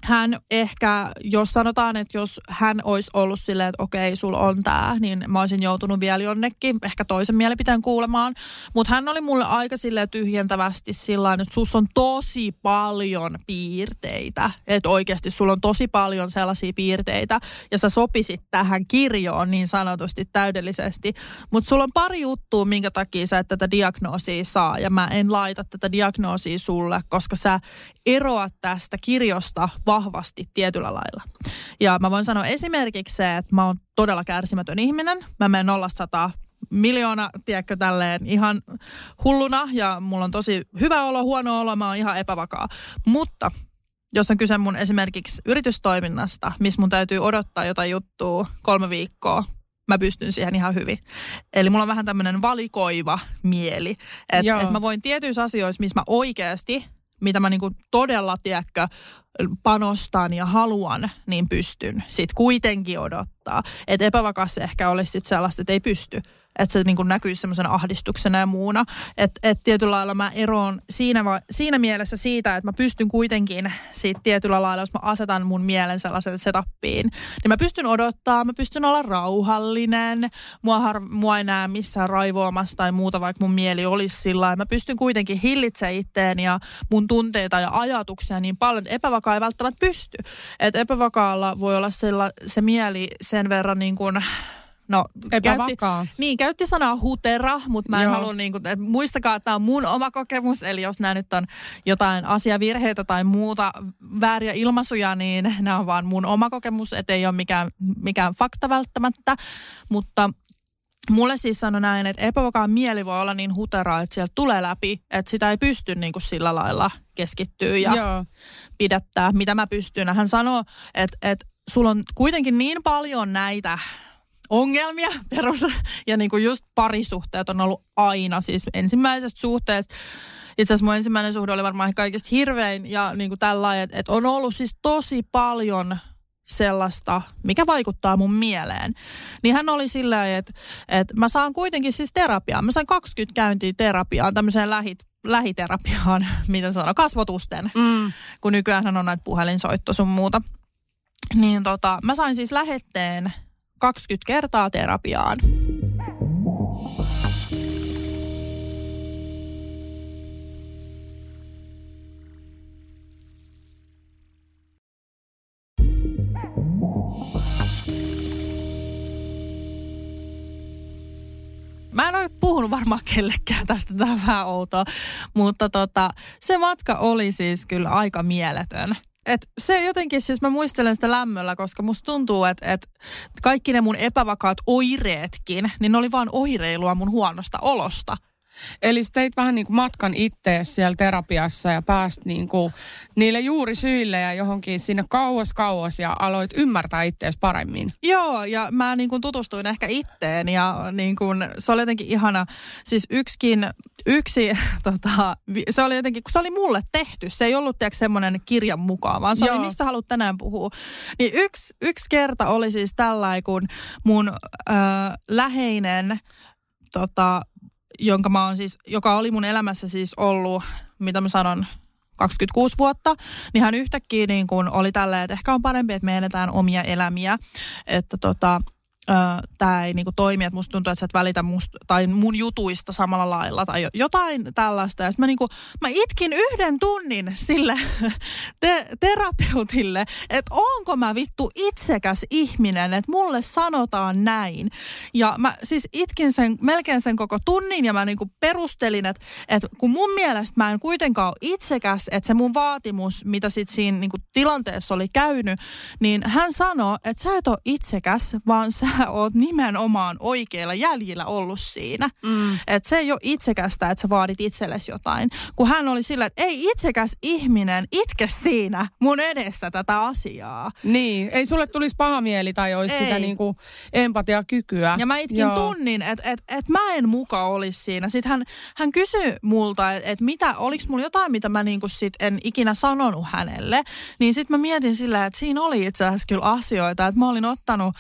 hän ehkä, jos sanotaan, että jos hän olisi ollut silleen, että okei, sulla on tämä, niin mä olisin joutunut vielä jonnekin ehkä toisen mielipiteen kuulemaan. Mutta hän oli mulle aika silleen tyhjentävästi sillä että sus on tosi paljon piirteitä. Että oikeasti sulla on tosi paljon sellaisia piirteitä ja sä sopisit tähän kirjoon niin sanotusti täydellisesti. Mutta sulla on pari juttua, minkä takia sä et tätä diagnoosia saa ja mä en laita tätä diagnoosia sulle, koska sä eroat tästä kirjosta vahvasti tietyllä lailla. Ja mä voin sanoa esimerkiksi se, että mä oon todella kärsimätön ihminen. Mä menen 0 miljoona, tiedätkö, tälleen ihan hulluna ja mulla on tosi hyvä olo, huono olo, mä oon ihan epävakaa. Mutta jos on kyse mun esimerkiksi yritystoiminnasta, missä mun täytyy odottaa jotain juttua kolme viikkoa, mä pystyn siihen ihan hyvin. Eli mulla on vähän tämmöinen valikoiva mieli. Että et mä voin tietyissä asioissa, missä mä oikeasti mitä mä niinku todella, tiedätkö, panostan ja haluan, niin pystyn sit kuitenkin odottaa. Että epävakaassa ehkä olisi sit sellaista, että ei pysty että se niin kuin näkyisi semmoisena ahdistuksena ja muuna. Että et tietyllä lailla mä eroon siinä, va, siinä mielessä siitä, että mä pystyn kuitenkin siitä tietyllä lailla, jos mä asetan mun mielen sellaisen setappiin, niin mä pystyn odottaa, mä pystyn olla rauhallinen, mua, har, mua ei näe missään raivoamassa tai muuta, vaikka mun mieli olisi sillä Mä pystyn kuitenkin hillitsemään itteen ja mun tunteita ja ajatuksia niin paljon, että epävakaa ei välttämättä pysty. Että epävakaalla voi olla sella, se mieli sen verran niin kuin No. Käytti, niin, käytti sanaa hutera, mutta mä en halua, niin kuin, että muistakaa, että tämä on mun oma kokemus, eli jos nämä nyt on jotain asiavirheitä tai muuta vääriä ilmaisuja, niin nämä on vaan mun oma kokemus, ettei ole mikään, mikään fakta välttämättä, mutta Mulle siis sanoi näin, että epävakaan mieli voi olla niin huteraa, että sieltä tulee läpi, että sitä ei pysty niin kuin sillä lailla keskittyä ja Joo. pidättää, mitä mä pystyn. Hän sanoi, että, että sulla on kuitenkin niin paljon näitä ongelmia <laughs> perus. Ja niin kuin just parisuhteet on ollut aina, siis ensimmäisestä suhteesta. Itse asiassa mun ensimmäinen suhde oli varmaan kaikista hirvein ja niin kuin tällainen, että, että on ollut siis tosi paljon sellaista, mikä vaikuttaa mun mieleen. Niin hän oli sillä että, että mä saan kuitenkin siis terapiaa. Mä sain 20 käyntiä terapiaan, tämmöiseen lähit, lähiterapiaan, <laughs> mitä sanoo, kasvotusten. Mm. Kun nykyään on näitä puhelinsoitto sun muuta. Niin tota, mä sain siis lähetteen 20 kertaa terapiaan. Mä en ole puhunut varmaan kellekään tästä, tämä vähän outoa, mutta tota, se matka oli siis kyllä aika mieletön et se jotenkin, siis mä muistelen sitä lämmöllä, koska musta tuntuu, että et kaikki ne mun epävakaat oireetkin, niin ne oli vaan oireilua mun huonosta olosta. Eli teit vähän niin kuin matkan ittees siellä terapiassa ja pääst niin kuin niille juuri syille ja johonkin sinne kauas kauas ja aloit ymmärtää ittees paremmin. Joo, ja mä niin kuin tutustuin ehkä itteen ja niin kuin, se oli jotenkin ihana. Siis yksikin, yksi, <laughs> tota, se oli jotenkin, kun se oli mulle tehty, se ei ollut tiedätkö semmoinen kirjan mukaan, vaan se Joo. oli missä haluat tänään puhua. Niin yksi, yksi kerta oli siis tällainen, kun mun ö, läheinen tota, jonka mä oon siis, joka oli mun elämässä siis ollut, mitä mä sanon, 26 vuotta, niin hän yhtäkkiä niin kun oli tälleen, että ehkä on parempi, että me eletään omia elämiä. Että tota, tämä ei niinku toimi, että musta tuntuu, että sä et välitä musta, tai mun jutuista samalla lailla tai jotain tällaista. Ja mä, niinku, mä itkin yhden tunnin sille <laughs> te- terapeutille, että onko mä vittu itsekäs ihminen, että mulle sanotaan näin. Ja mä siis itkin sen, melkein sen koko tunnin ja mä niinku perustelin, että, että kun mun mielestä mä en kuitenkaan ole itsekäs, että se mun vaatimus, mitä sit siinä niinku tilanteessa oli käynyt, niin hän sanoi, että sä et ole itsekäs, vaan sä oot nimenomaan oikeilla jäljillä ollut siinä. Mm. Että se ei ole itsekästä, että sä vaadit itsellesi jotain. Kun hän oli sillä, että ei itsekäs ihminen itke siinä mun edessä tätä asiaa. Niin, ei sulle tulisi paha mieli tai olisi ei. sitä niinku empatiakykyä. Ja mä itkin Joo. tunnin, että et, et mä en muka olisi siinä. Sitten hän, hän kysyi multa, että et mitä, oliko mulla jotain, mitä mä niinku sit en ikinä sanonut hänelle. Niin sitten mä mietin sillä, että siinä oli itse asiassa kyllä asioita, että mä olin ottanut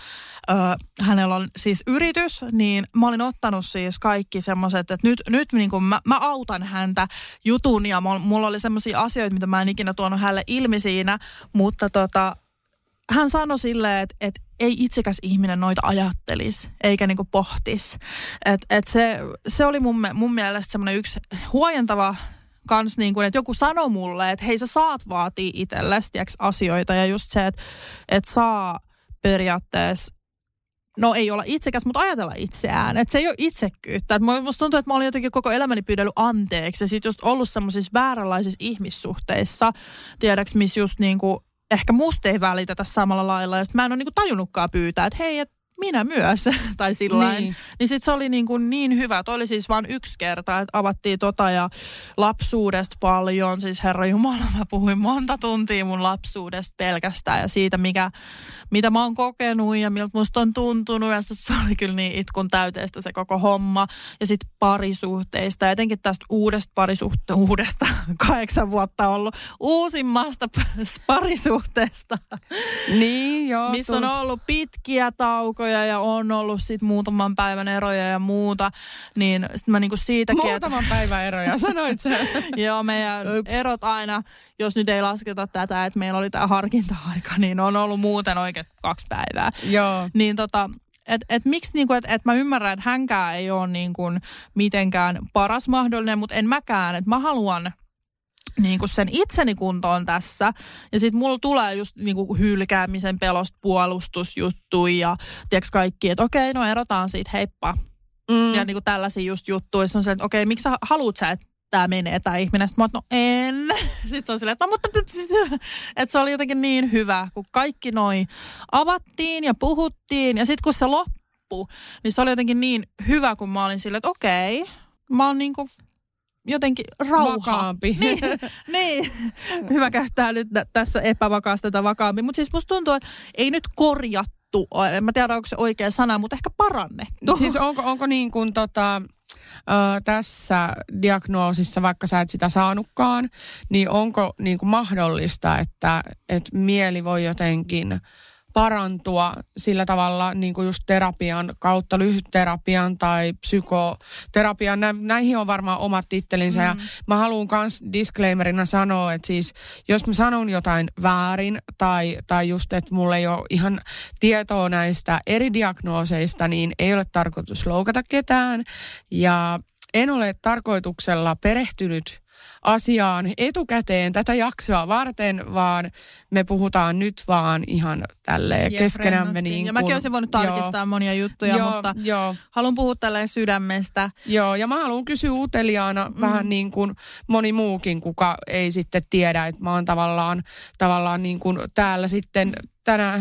ö, hänellä on siis yritys, niin mä olin ottanut siis kaikki semmoiset, että nyt, nyt niin kuin mä, mä autan häntä jutun ja mulla oli semmoisia asioita, mitä mä en ikinä tuonut hänelle ilmi siinä, mutta tota, hän sanoi silleen, että, että ei itsekäs ihminen noita ajattelisi eikä niinku pohtis. Et, et se, se oli mun, mun mielestä semmoinen yksi huojentava kans niin kuin, että joku sanoi mulle, että hei sä saat vaatia itsellesi asioita ja just se, että, että saa periaatteessa no ei olla itsekäs, mutta ajatella itseään. Että se ei ole itsekkyyttä. Että musta tuntuu, että mä olin jotenkin koko elämäni pyydellyt anteeksi ja sitten just ollut semmoisissa vääränlaisissa ihmissuhteissa, tiedäks, missä just niinku, ehkä musta ei välitetä samalla lailla. Ja mä en ole niinku tajunnutkaan pyytää, että hei, et minä myös, <laughs> tai sillä niin. Niin. sit se oli niin, kuin niin hyvä. Toi oli siis vain yksi kerta, että avattiin tota ja lapsuudesta paljon. Siis herra Jumala, mä puhuin monta tuntia mun lapsuudesta pelkästään ja siitä, mikä, mitä mä oon kokenut ja miltä musta on tuntunut. Ja se, oli kyllä niin itkun täyteistä se koko homma. Ja sitten parisuhteista, etenkin tästä uudesta parisuhteesta, uudesta, <laughs> kahdeksan vuotta ollut, uusimmasta <laughs> parisuhteesta. Niin, joo. Missä on ollut pitkiä taukoja ja on ollut sit muutaman päivän eroja ja muuta. Niin sit mä niinku siitäkin, että Muutaman päivän eroja, sanoit sen. <laughs> joo, meidän Ups. erot aina, jos nyt ei lasketa tätä, että meillä oli tämä harkinta-aika, niin on ollut muuten oikein kaksi päivää. joo. Niin tota, et, et miksi niinku, et, et mä ymmärrän, että hänkään ei ole niinku mitenkään paras mahdollinen, mutta en mäkään, että mä haluan niinku sen itseni kuntoon tässä. Ja sitten mulla tulee just niinku hylkäämisen pelosta puolustusjuttu ja tiedätkö kaikki, että okei, no erotaan siitä, heippa. Mm. Ja niinku tällaisia just juttuja. Sitten on se, että okei, miksi sä haluut sä, että tämä menee, tämä ihminen. Sitten mä oon, että no en. <laughs> Sitten se on silleen, että no mutta... Että se oli jotenkin niin hyvä, kun kaikki noi avattiin ja puhuttiin. Ja sitten kun se loppui, niin se oli jotenkin niin hyvä, kun mä olin silleen, että okei, mä oon niinku jotenkin rauha. Vakaampi. <laughs> Niin, niin. hyvä käyttää nyt tä- tässä epävakaasta tätä vakaampi. Mutta siis musta tuntuu, että ei nyt korjattu, en mä tiedä onko se oikea sana, mutta ehkä parannettu. Siis onko, onko niin kuin tota, ö, tässä diagnoosissa, vaikka sä et sitä saanutkaan, niin onko niin kuin mahdollista, että, että mieli voi jotenkin parantua sillä tavalla niin kuin just terapian kautta, lyhytterapian tai psykoterapian. Nä, näihin on varmaan omat tittelinsä mm. ja mä haluan myös disclaimerina sanoa, että siis jos mä sanon jotain väärin tai, tai just, että mulla ei ole ihan tietoa näistä eri diagnooseista, niin ei ole tarkoitus loukata ketään ja en ole tarkoituksella perehtynyt asiaan etukäteen tätä jaksoa varten, vaan me puhutaan nyt vaan ihan tälleen Jep, keskenämme. rennosti. Niin ja mäkin kun- olisin voinut joo, tarkistaa monia juttuja, joo, mutta Joo, haluan puhua tälleen sydämestä. joo, ja mä haluan kysyä uteliaana mm. vähän niin kuin moni muukin, kuka ei sitten tiedä, että mä oon tavallaan, tavallaan niin kuin täällä sitten tänä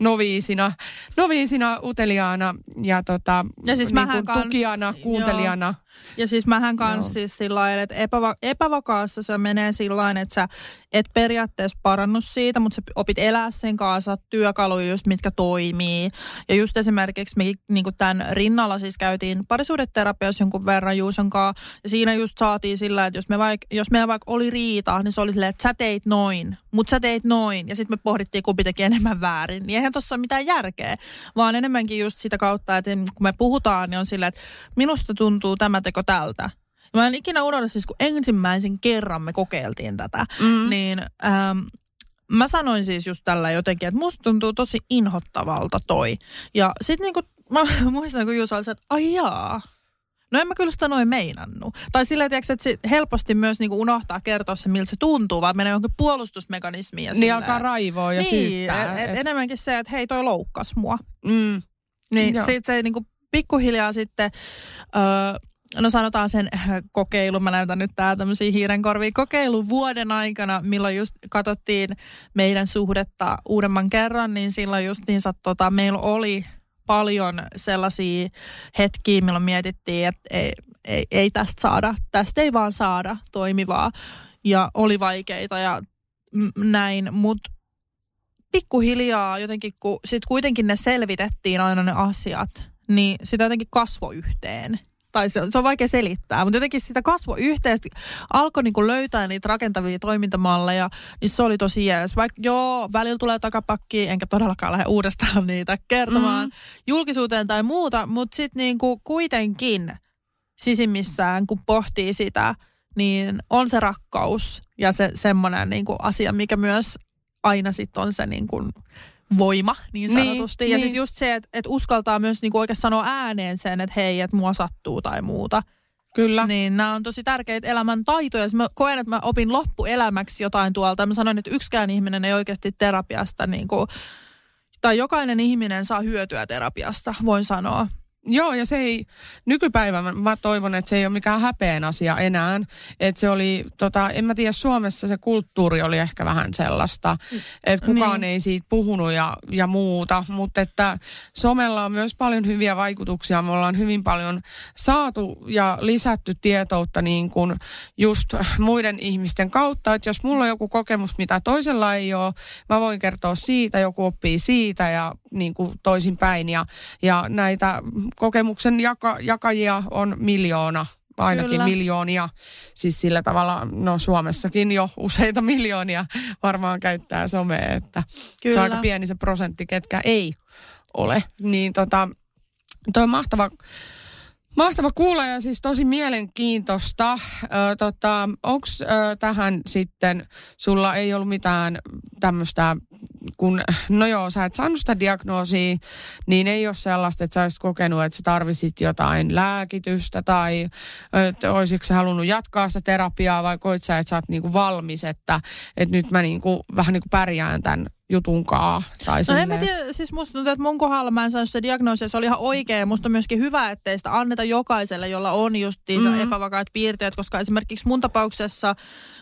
noviisina, noviisina uteliaana ja, tota, Ja siis niin kuin kans- tukijana, kuuntelijana. Ja siis mähän kans Joo. siis sillä lailla, että epäva- epävakaassa se menee sillä lailla, että sä et periaatteessa parannut siitä, mutta sä opit elää sen kanssa, työkaluja just mitkä toimii. Ja just esimerkiksi me niin tämän rinnalla siis käytiin parisuudeterapiassa jonkun verran Juuson kanssa. Ja siinä just saatiin sillä, että jos, me vaik, jos meillä vaikka oli riita, niin se oli silleen, että sä teit noin, mutta sä teit noin. Ja sitten me pohdittiin, kumpi teki enemmän väärin. Niin eihän tuossa ole mitään järkeä, vaan enemmänkin just sitä kautta, että kun me puhutaan, niin on silleen, että minusta tuntuu tämä teko tältä. Mä en ikinä unohda siis, kun ensimmäisen kerran me kokeiltiin tätä, Mm. niin ähm, mä sanoin siis just tällä jotenkin, että musta tuntuu tosi inhottavalta toi. Ja sit niinku, mä <laughs> muistan, kun Juuso oli se, että ai jaa. No en mä kyllä sitä noin meinannut. Tai sillä tiedätkö, että helposti myös niinku unohtaa kertoa se, miltä se tuntuu, vaan menee johonkin puolustusmekanismiin. ja Niin alkaa raivoa ja niin, syyttää. et, et et- enemmänkin se, että hei toi loukkas mua. mm. Niin Joo. sit se niinku pikkuhiljaa sitten, öö, no sanotaan sen äh, kokeilun, mä näytän nyt tää tämmöisiä hiirenkorvia, kokeilu vuoden aikana, milloin just katsottiin meidän suhdetta uudemman kerran, niin silloin just niin tota, meillä oli paljon sellaisia hetkiä, milloin mietittiin, että ei, ei, ei tästä saada, tästä ei vaan saada toimivaa ja oli vaikeita ja näin, mutta pikkuhiljaa jotenkin, kun sit kuitenkin ne selvitettiin aina ne asiat, niin sitä jotenkin kasvoi yhteen. Tai se, se on vaikea selittää, mutta jotenkin sitä kasvoi yhteen, sit alkoi niinku löytää niitä rakentavia toimintamalleja, niin se oli tosi jees. Vaikka joo, välillä tulee takapakki, enkä todellakaan lähde uudestaan niitä kertomaan Mm. julkisuuteen tai muuta, mutta sitten niinku kuitenkin sisimmissään, kun pohtii sitä, niin on se rakkaus ja se semmoinen niinku asia, mikä myös aina sitten on se niinku voima niin Niin, sanotusti. ja niin. sitten just se, että et uskaltaa myös niinku oikein sanoa ääneen sen, että hei, että mua sattuu tai muuta. Kyllä. Niin nämä on tosi tärkeitä elämän taitoja. Mä koen, että mä opin loppuelämäksi jotain tuolta. Mä sanoin, että yksikään ihminen ei oikeasti terapiasta, niin kuin, tai jokainen ihminen saa hyötyä terapiasta, voin sanoa. Joo, ja se ei, nykypäivänä mä toivon, että se ei ole mikään häpeän asia enää. Että se oli, tota, en mä tiedä, Suomessa se kulttuuri oli ehkä vähän sellaista, että kukaan niin. ei siitä puhunut ja, ja muuta. Mutta että somella on myös paljon hyviä vaikutuksia. Me ollaan hyvin paljon saatu ja lisätty tietoutta niin kuin just muiden ihmisten kautta. Että jos mulla on joku kokemus, mitä toisella ei ole, mä voin kertoa siitä, joku oppii siitä ja niin kuin toisinpäin. Ja, ja näitä kokemuksen jaka, jakajia on miljoona ainakin Kyllä. miljoonia. Siis sillä tavalla, no Suomessakin jo useita <laughs> miljoonia varmaan käyttää somea, että Kyllä. se on aika pieni se prosentti, ketkä ei ole. Niin tota, toi on mahtava, mahtava kuulla ja siis tosi mielenkiintoista. Ö, tota, Onko tähän sitten, sulla ei ollut mitään tämmöistä kun, no joo, sä et saanut sitä diagnoosia, niin ei ole sellaista, että sä olisit kokenut, että sä tarvisit jotain lääkitystä tai että olisitko sä halunnut jatkaa sitä terapiaa vai koit sä, että sä oot niinku valmis, että, että nyt mä niinku, vähän niinku pärjään tämän jutunkaa. Tai no en mä tiedä, siis musta tuntuu, että mun kohdalla mä en saanut sitä diagnoosia, se oli ihan oikein. Musta on myöskin hyvä, ettei sitä anneta jokaiselle, jolla on justiinsa mm-hmm. epävakaat piirteet, koska esimerkiksi mun tapauksessa,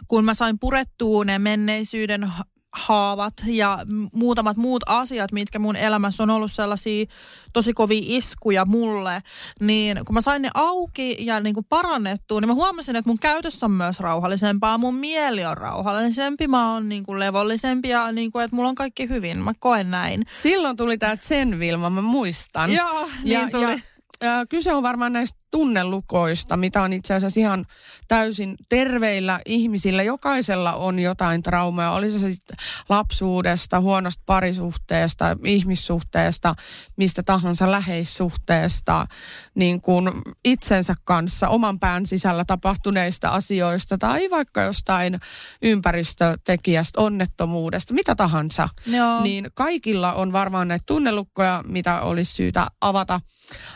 kun mä sain purettua ne menneisyyden haavat ja muutamat muut asiat, mitkä mun elämässä on ollut sellaisia tosi kovia iskuja mulle, niin kun mä sain ne auki ja niin kuin parannettua, niin mä huomasin, että mun käytös on myös rauhallisempaa, mun mieli on rauhallisempi, mä oon niin kuin levollisempi ja niin kuin, että mulla on kaikki hyvin, mä koen näin. Silloin tuli tää Zen Vilma, mä muistan. Joo, niin ja, tuli. Ja kyse on varmaan näistä tunnelukoista, mitä on itse asiassa ihan täysin terveillä ihmisillä. Jokaisella on jotain traumaa, oli se sitten lapsuudesta, huonosta parisuhteesta, ihmissuhteesta, mistä tahansa läheissuhteesta, niin kuin itsensä kanssa, oman pään sisällä tapahtuneista asioista tai vaikka jostain ympäristötekijästä, onnettomuudesta, mitä tahansa. Joo. Niin kaikilla on varmaan näitä tunnelukkoja, mitä olisi syytä avata,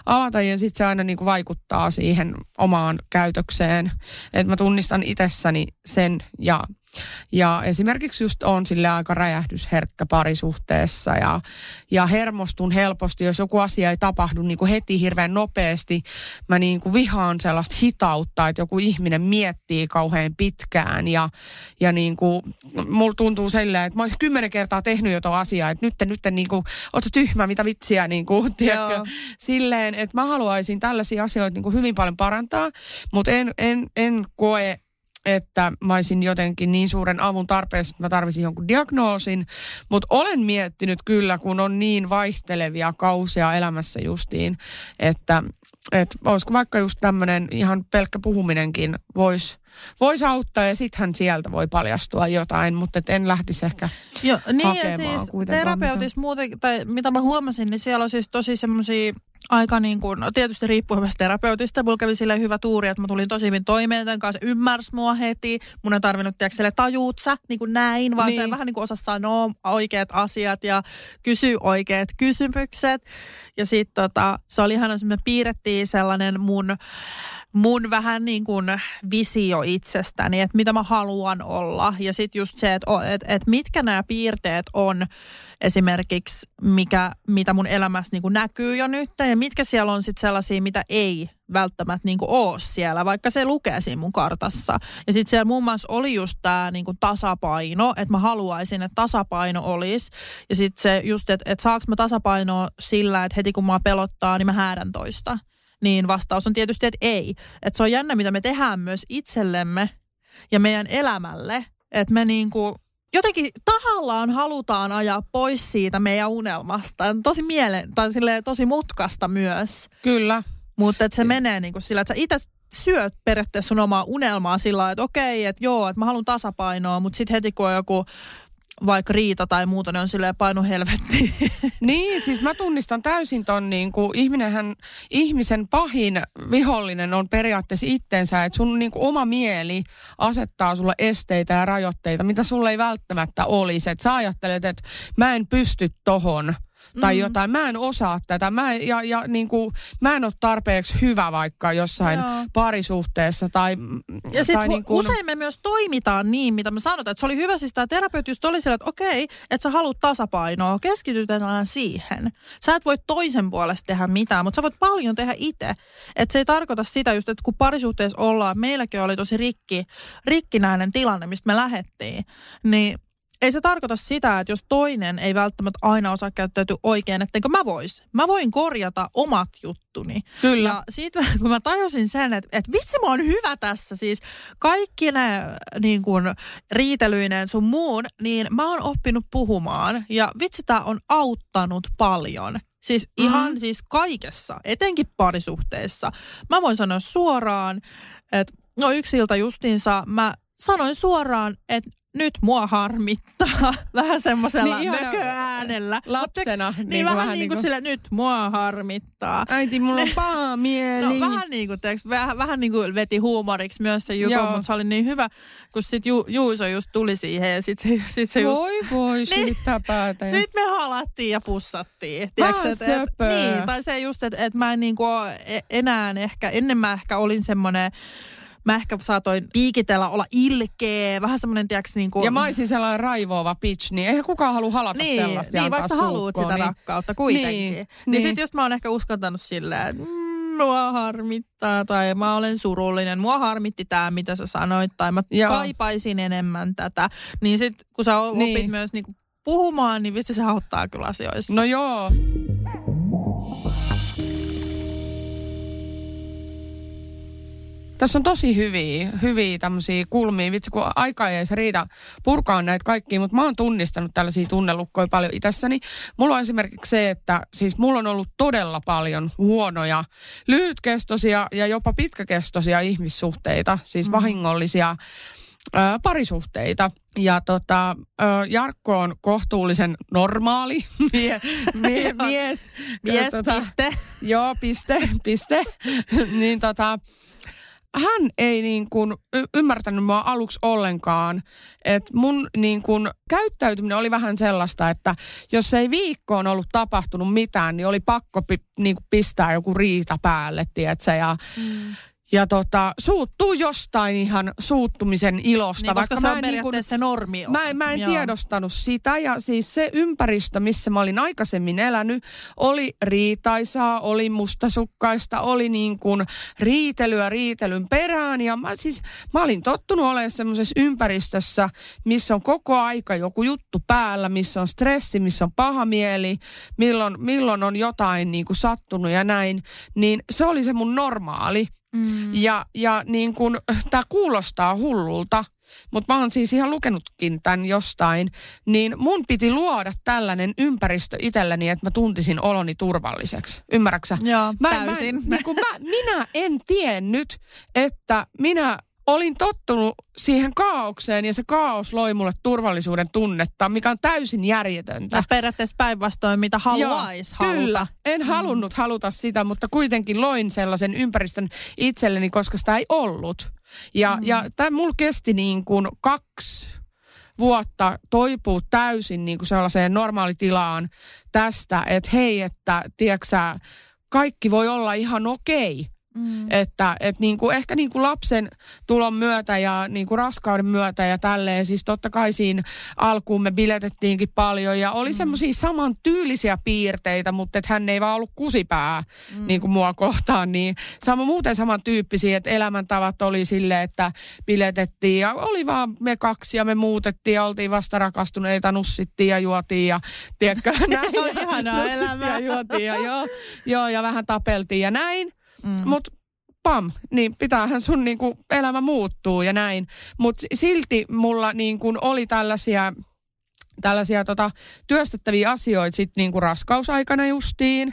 avata ja sitten se aina niin kuin vaikuttaa siihen omaan käytökseen. Että mä tunnistan itsessäni sen ja ja esimerkiksi just on sille aika räjähdysherkkä parisuhteessa ja, ja hermostun helposti, jos joku asia ei tapahdu niin kuin heti hirveän nopeasti. Mä niin kuin vihaan sellaista hitautta, että joku ihminen miettii kauhean pitkään ja, ja niin kuin, mulla tuntuu silleen, että mä olisin kymmenen kertaa tehnyt jotain asiaa, että nyt, nyt niin kuin, oot tyhmä, mitä vitsiä, niin kuin, <laughs> tiedätkö? silleen, että mä haluaisin tällaisia asioita niin kuin hyvin paljon parantaa, mutta en, en, en koe, että mä olisin jotenkin niin suuren avun tarpeessa, että mä tarvisin jonkun diagnoosin. Mutta olen miettinyt kyllä, kun on niin vaihtelevia kausia elämässä justiin, että, että olisiko vaikka just tämmöinen ihan pelkkä puhuminenkin voisi vois auttaa ja sittenhän sieltä voi paljastua jotain, mutta et en lähtisi ehkä Joo, niin ja siis terapeutis muuten, tai mitä mä huomasin, niin siellä on siis tosi semmoisia aika niin kuin, no tietysti riippuu myös terapeutista. Mulla kävi sille hyvä tuuri, että mä tulin tosi hyvin toimeen tämän kanssa. Ymmärsi mua heti. Mun ei tarvinnut tiedätkö, sille tajuut sä, niin kuin näin, vaan niin. se vähän niin kuin osasi sanoa oikeat asiat ja kysyä oikeat kysymykset. Ja sitten tota, se oli ihan, että me piirrettiin sellainen mun mun vähän niin kuin visio itsestäni, että mitä mä haluan olla. Ja sitten just se, että et, et mitkä nämä piirteet on esimerkiksi, mikä, mitä mun elämässä niin kuin näkyy jo nyt. Ja mitkä siellä on sitten sellaisia, mitä ei välttämättä niin kuin ole siellä, vaikka se lukee siinä mun kartassa. Ja sitten siellä muun muassa oli just tämä niin tasapaino, että mä haluaisin, että tasapaino olisi. Ja sitten se just, että, että saaks mä tasapainoa sillä, että heti kun mä pelottaa, niin mä häädän toista niin vastaus on tietysti, että ei. Että se on jännä, mitä me tehdään myös itsellemme ja meidän elämälle. Että me niinku jotenkin tahallaan halutaan ajaa pois siitä meidän unelmasta. On tosi miele, tai tosi mutkasta myös. Kyllä. Mutta että se menee niin kuin sillä, että sä itse syöt periaatteessa sun omaa unelmaa sillä että okei, että joo, että mä haluan tasapainoa, mutta sitten heti kun on joku vaikka riita tai muuta, ne on silleen painu helvetti. <laughs> Niin, siis mä tunnistan täysin ton niin kuin ihminenhän, ihmisen pahin vihollinen on periaatteessa itsensä, että sun niin kuin oma mieli asettaa sulle esteitä ja rajoitteita, mitä sulle ei välttämättä olisi. Että sä ajattelet, että mä en pysty tohon tai mm. jotain. Mä en osaa tätä. Mä, ja, ja niin kuin, mä en ole tarpeeksi hyvä vaikka jossain Joo. parisuhteessa. Tai, ja sitten niin kuin... usein me myös toimitaan niin, mitä me sanotaan. Että se oli hyvä, siis tämä terapeutti just oli sillä, että okei, että sä haluat tasapainoa, keskitytään siihen. Sä et voi toisen puolesta tehdä mitään, mutta sä voit paljon tehdä itse. Että se ei tarkoita sitä just, että kun parisuhteessa ollaan, meilläkin oli tosi rikki, rikkinäinen tilanne, mistä me lähettiin, niin ei se tarkoita sitä, että jos toinen ei välttämättä aina osaa käyttäytyä oikein, etteikö mä vois. Mä voin korjata omat juttuni. Kyllä. Ja siitä <laughs> kun mä tajusin sen, että, että vitsi mä oon hyvä tässä, siis kaikki ne niin kuin, riitelyinen sun muun, niin mä oon oppinut puhumaan. Ja vitsi tää on auttanut paljon. Siis ihan mm. siis kaikessa, etenkin parisuhteessa. Mä voin sanoa suoraan, että no yksi ilta justiinsa mä sanoin suoraan, että nyt mua harmittaa <laughs> vähän semmoisella niin mököäänellä. Lapsena. Mutta, niin, niin vähän, vähän niin kuin sillä, nyt mua harmittaa. Äiti, mulla on paha mieli. No, vähän niin kuin, teeks, vähän, vähän niin kuin veti huumoriksi myös se Juko, mutta se oli niin hyvä, kun sit Ju, Juuso just tuli siihen ja sit se, <laughs> sit se just... Voi voi, <laughs> niin, päätä. Sitten me halattiin ja pussattiin. Et, et, niin, tai se just, että et mä en niin kuin e- enää ehkä, ennen mä ehkä olin semmoinen mä ehkä saatoin piikitellä, olla ilkeä, vähän semmoinen, tiiäks, niin kuin... Ja mä olisin sellainen raivoava bitch, niin eihän kukaan halua halata niin, sellaista Niin, vaikka sä haluat sitä niin... rakkautta kuitenkin. Niin, niin, niin. sit just mä oon ehkä uskaltanut silleen, että mua harmittaa tai mä olen surullinen, mua harmitti tämä, mitä sä sanoit tai mä Joo. kaipaisin enemmän tätä. Niin sit kun sä opit niin. myös niinku puhumaan, niin vitsi se auttaa kyllä asioissa. No joo. Tässä on tosi hyviä, hyviä tämmöisiä kulmia. Vitsi, kun aika ei se riitä purkaa näitä kaikkia, mutta mä oon tunnistanut tällaisia tunnelukkoja paljon itsessäni. Mulla on esimerkiksi se, että siis mulla on ollut todella paljon huonoja, lyhytkestoisia ja jopa pitkäkestoisia ihmissuhteita, siis mm. vahingollisia parisuhteita. Ja tota, Jarkko on kohtuullisen normaali <laughs> mie, mie, <laughs> mies. Mies, tota, piste. Joo, piste, piste. <laughs> niin tota, hän ei niin kuin y- ymmärtänyt mua aluksi ollenkaan. Että mun niin kuin käyttäytyminen oli vähän sellaista, että jos ei viikkoon ollut tapahtunut mitään, niin oli pakko pi- niin kuin pistää joku riita päälle, tiedätkö? Ja, mm ja tota, suuttuu jostain ihan suuttumisen ilosta. Niin, vaikka se on niin kun, se normi. Mä, en, mä en tiedostanut sitä ja siis se ympäristö, missä mä olin aikaisemmin elänyt, oli riitaisaa, oli mustasukkaista, oli niin kuin riitelyä riitelyn perään. Ja mä, siis, mä olin tottunut olemaan semmoisessa ympäristössä, missä on koko aika joku juttu päällä, missä on stressi, missä on paha mieli, milloin, milloin on jotain niin kuin sattunut ja näin. Niin se oli se mun normaali. Mm. Ja, ja niin kun, <laughs> tämä kuulostaa hullulta, mutta mä oon siis ihan lukenutkin tämän jostain, niin mun piti luoda tällainen ympäristö itselleni, että mä tuntisin oloni turvalliseksi. Ymmärräksä? Joo, mä, täysin. Mä, niin kun mä, minä en tiennyt, että minä olin tottunut siihen kaaukseen ja se kaos loi mulle turvallisuuden tunnetta, mikä on täysin järjetöntä. Ja periaatteessa päinvastoin, mitä haluaisi haluta. Kyllä, en mm. halunnut haluta sitä, mutta kuitenkin loin sellaisen ympäristön itselleni, koska sitä ei ollut. Ja, mm. ja tämä mulla kesti niin kuin kaksi vuotta toipuu täysin niin kuin sellaiseen normaalitilaan tästä, että hei, että tiedätkö kaikki voi olla ihan okei. Mm. Että et niinku, ehkä niinku lapsen tulon myötä ja niinku raskauden myötä ja tälleen, siis totta kai siinä alkuun me biletettiinkin paljon ja oli mm. semmoisia saman tyylisiä piirteitä, mutta että hän ei vaan ollut kusipää mm. niinku mua kohtaan, niin sama muuten samantyyppisiä, että elämäntavat oli sille, että biletettiin ja oli vaan me kaksi ja me muutettiin ja oltiin vasta rakastuneita, nussittiin ja juotiin ja tiedätkö, <laughs> näin. on <laughs> ihanaa elämää. Ja juotiin ja joo, joo, ja vähän tapeltiin ja näin. Mm. Mutta pam, niin pitäähän sun niinku elämä muuttuu ja näin. Mutta silti mulla niinku oli tällaisia tällaisia tota, työstettäviä asioita sitten niinku raskausaikana justiin.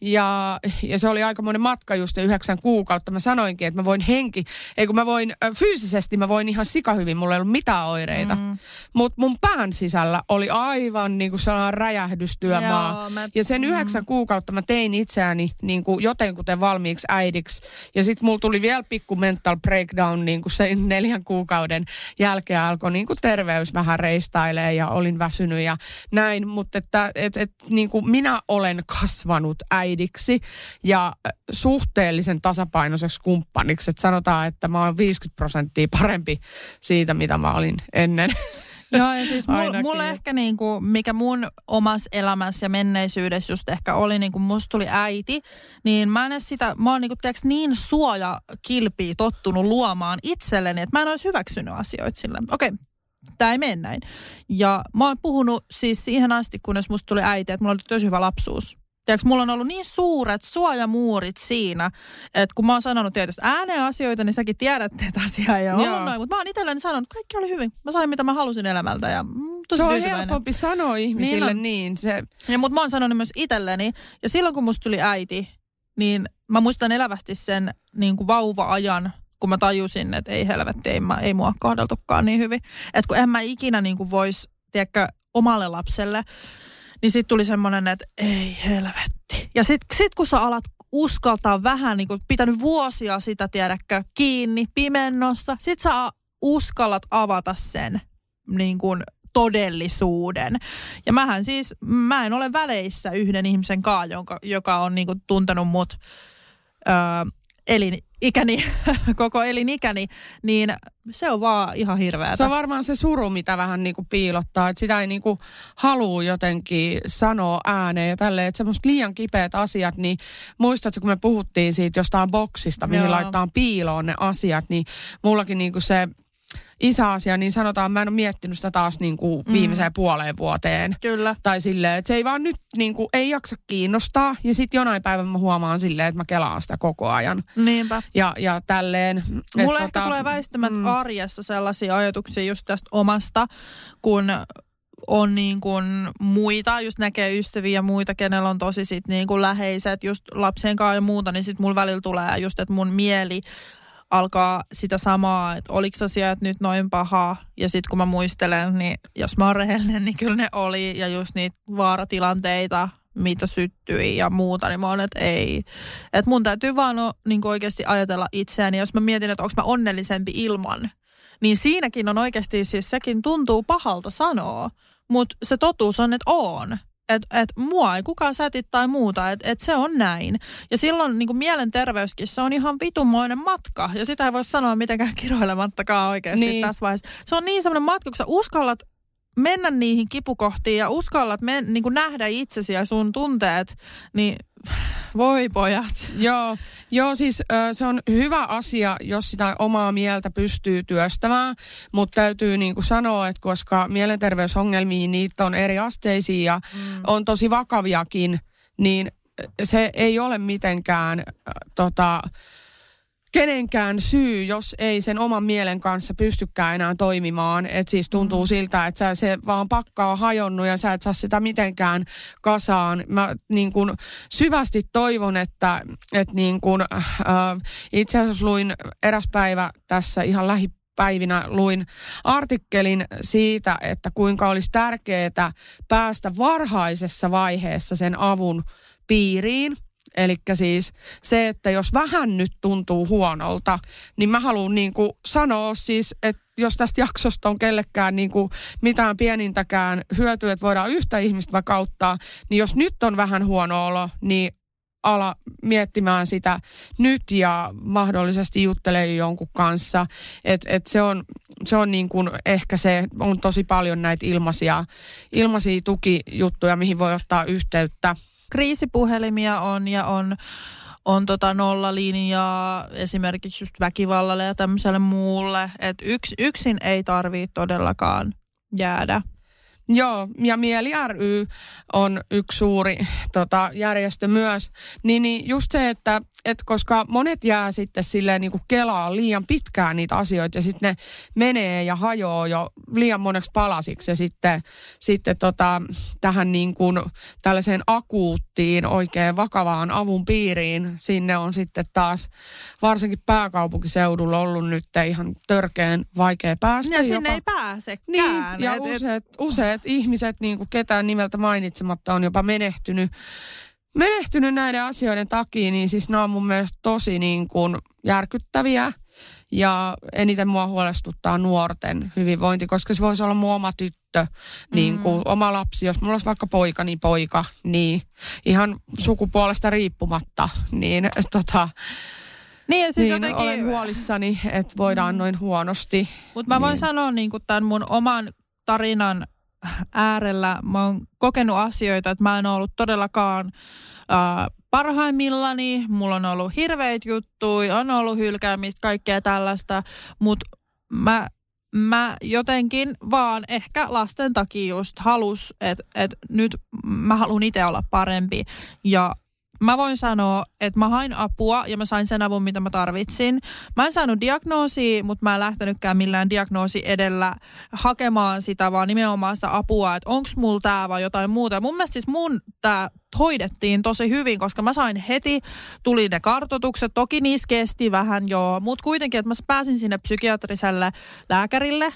Ja, ja se oli aikamoinen matka just se yhdeksän kuukautta. Mä sanoinkin, että mä voin henki, ei kun mä voin äh, fyysisesti, mä voin ihan sikahyvin, mulla ei ollut mitään oireita. Mm. Mutta mun pään sisällä oli aivan niin kuin sellainen räjähdystyömaa. Joo, mä, ja sen mm. yhdeksän kuukautta mä tein itseäni niin kuin jotenkuten valmiiksi äidiksi. Ja sitten mulla tuli vielä pikku mental breakdown niin kuin sen neljän kuukauden jälkeen alkoi niin kuin terveys vähän reistailee ja olin väsynyt ja näin. Mutta että et, et, niin kuin minä olen kasvanut äidiksi ja suhteellisen tasapainoiseksi kumppaniksi. Että sanotaan, että mä oon 50 prosenttia parempi siitä, mitä mä olin ennen. <laughs> Joo, ja siis mulla mul ehkä niinku, mikä mun omassa elämässä ja menneisyydessä just ehkä oli, niin kun musta tuli äiti, niin mä en edes sitä, mä oon niinku, tiiäks, niin suoja kilpiä tottunut luomaan itselleni, että mä en olisi hyväksynyt asioita sille. Okei, okay, tämä ei mene näin. Ja mä oon puhunut siis siihen asti, kunnes musta tuli äiti, että mulla oli tosi hyvä lapsuus. Tiedätkö, mulla on ollut niin suuret suojamuurit siinä, että kun mä oon sanonut tietysti ääneen asioita, niin säkin tiedät, että asia ei ole ollut noin. Mutta mä oon itselleni sanonut, että kaikki oli hyvin. Mä sain mitä mä halusin elämältä ja mm, tosi Se on tyytyväinen. helpompi sanoa ihmisille niin. niin se... Ja, mutta mä oon sanonut myös itselleni. Ja silloin kun musta tuli äiti, niin mä muistan elävästi sen niin kuin vauva-ajan, kun mä tajusin, että ei helvetti, ei, mä, ei mua kohdeltukaan niin hyvin. Että kun en mä ikinä niin kuin vois, tiedätkö, omalle lapselle niin sitten tuli semmoinen, että ei helvetti. Ja sitten sit kun sä alat uskaltaa vähän, niin kuin pitänyt vuosia sitä, tiedäkö, kiinni pimennossa, sit sä uskallat avata sen niin kuin todellisuuden. Ja mähän siis, mä en ole väleissä yhden ihmisen kanssa, joka, on niin kuin tuntenut mut elinikäni, <laughs> koko elinikäni, niin se on vaan ihan hirveätä. Se on varmaan se suru, mitä vähän niin kuin piilottaa, että sitä ei niin kuin halua jotenkin sanoa ääneen ja tälleen, että semmoista liian kipeät asiat, niin muistatko, kun me puhuttiin siitä jostain boksista, mihin Joo. laittaa piiloon ne asiat, niin mullakin niin kuin se isäasia, niin sanotaan, mä en ole miettinyt sitä taas niin kuin mm. viimeiseen mm. puoleen vuoteen. Kyllä. Tai silleen, että se ei vaan nyt niin kuin, ei jaksa kiinnostaa. Ja sitten jonain päivänä mä huomaan silleen, että mä kelaan sitä koko ajan. Niinpä. Ja, ja tälleen. Mulle ehkä tota, tulee väistämättä mm. arjessa sellaisia ajatuksia just tästä omasta, kun on niin kuin muita, just näkee ystäviä ja muita, kenellä on tosi sit niin kuin läheiset, just lapsen kanssa ja muuta, niin sitten mulla välillä tulee just, että mun mieli alkaa sitä samaa, että oliko asiat nyt noin paha. Ja sitten kun mä muistelen, niin jos mä oon rehellinen, niin kyllä ne oli. Ja just niitä vaaratilanteita, mitä syttyi ja muuta, niin mä oon, että ei. Että mun täytyy vaan no, niin oikeasti ajatella itseäni. Jos mä mietin, että onko mä onnellisempi ilman, niin siinäkin on oikeasti siis sekin tuntuu pahalta sanoa. Mutta se totuus on, että on että et mua ei kukaan sätit tai muuta, että et se on näin. Ja silloin niin kuin mielenterveyskin, se on ihan vitumoinen matka. Ja sitä ei voi sanoa mitenkään kiroilemattakaan oikeasti niin. tässä vaiheessa. Se on niin semmoinen matka, kun sä uskallat mennä niihin kipukohtiin ja uskallat men, niin kuin nähdä itsesi ja sun tunteet, niin voi pojat. Joo, joo siis se on hyvä asia, jos sitä omaa mieltä pystyy työstämään, mutta täytyy niin kuin sanoa, että koska mielenterveysongelmia niitä on eri asteisia ja mm. on tosi vakaviakin, niin se ei ole mitenkään tota, kenenkään syy, jos ei sen oman mielen kanssa pystykään enää toimimaan. Että siis tuntuu mm. siltä, että sä, se vaan pakka on hajonnut ja sä et saa sitä mitenkään kasaan. Mä niin kun syvästi toivon, että, että niin kun, äh, itse asiassa luin eräs päivä tässä ihan lähi päivinä luin artikkelin siitä, että kuinka olisi tärkeää päästä varhaisessa vaiheessa sen avun piiriin. Eli siis se, että jos vähän nyt tuntuu huonolta, niin mä haluan niin kuin sanoa siis, että jos tästä jaksosta on kellekään niin kuin mitään pienintäkään hyötyä, että voidaan yhtä ihmistä vaikka auttaa, niin jos nyt on vähän huono olo, niin ala miettimään sitä nyt ja mahdollisesti juttelee jonkun kanssa. Et, et se on, se on niin kuin ehkä se, on tosi paljon näitä ilmaisia, ilmaisia tukijuttuja, mihin voi ottaa yhteyttä kriisipuhelimia on ja on, on tota nollalinjaa esimerkiksi just väkivallalle ja tämmöiselle muulle. Että yks, yksin ei tarvitse todellakaan jäädä. Joo, ja Mieli ry on yksi suuri tota, järjestö myös. Niin, niin just se, että et koska monet jää sitten silleen niin kuin kelaa liian pitkään niitä asioita ja sitten ne menee ja hajoaa jo liian moneksi palasiksi ja sitten, sitten tota, tähän niin kuin tällaiseen akuuttiin oikein vakavaan avun piiriin sinne on sitten taas varsinkin pääkaupunkiseudulla ollut nyt ihan törkeän vaikea päästä. Ja sinne jopa, ei pääsekään. Niin, ja et, useat, useat ihmiset, niin kuin ketään nimeltä mainitsematta, on jopa menehtynyt menehtynyt näiden asioiden takia, niin siis nämä on mun mielestä tosi niin kuin järkyttäviä. Ja eniten mua huolestuttaa nuorten hyvinvointi, koska se voisi olla mun oma tyttö, niin kuin mm. oma lapsi. Jos mulla olisi vaikka poika, niin poika, niin ihan sukupuolesta riippumatta, niin tota, niin, siis niin jotenkin... olen huolissani, että voidaan mm. noin huonosti. Mutta mä voin niin. sanoa niin tämän mun oman tarinan äärellä mä oon kokenut asioita, että mä en ollut todellakaan äh, parhaimmillani. Mulla on ollut hirveitä juttuja, on ollut hylkäämistä, kaikkea tällaista, mutta mä mä jotenkin vaan ehkä lasten takia just halus, että et nyt mä haluan itse olla parempi. Ja mä voin sanoa, että mä hain apua ja mä sain sen avun, mitä mä tarvitsin. Mä en saanut diagnoosia, mutta mä en lähtenytkään millään diagnoosi edellä hakemaan sitä, vaan nimenomaan sitä apua, että onks mulla tää vai jotain muuta. Mun mielestä siis mun tää hoidettiin tosi hyvin, koska mä sain heti, tuli ne kartotukset, toki niissä kesti vähän joo, mutta kuitenkin, että mä pääsin sinne psykiatriselle lääkärille.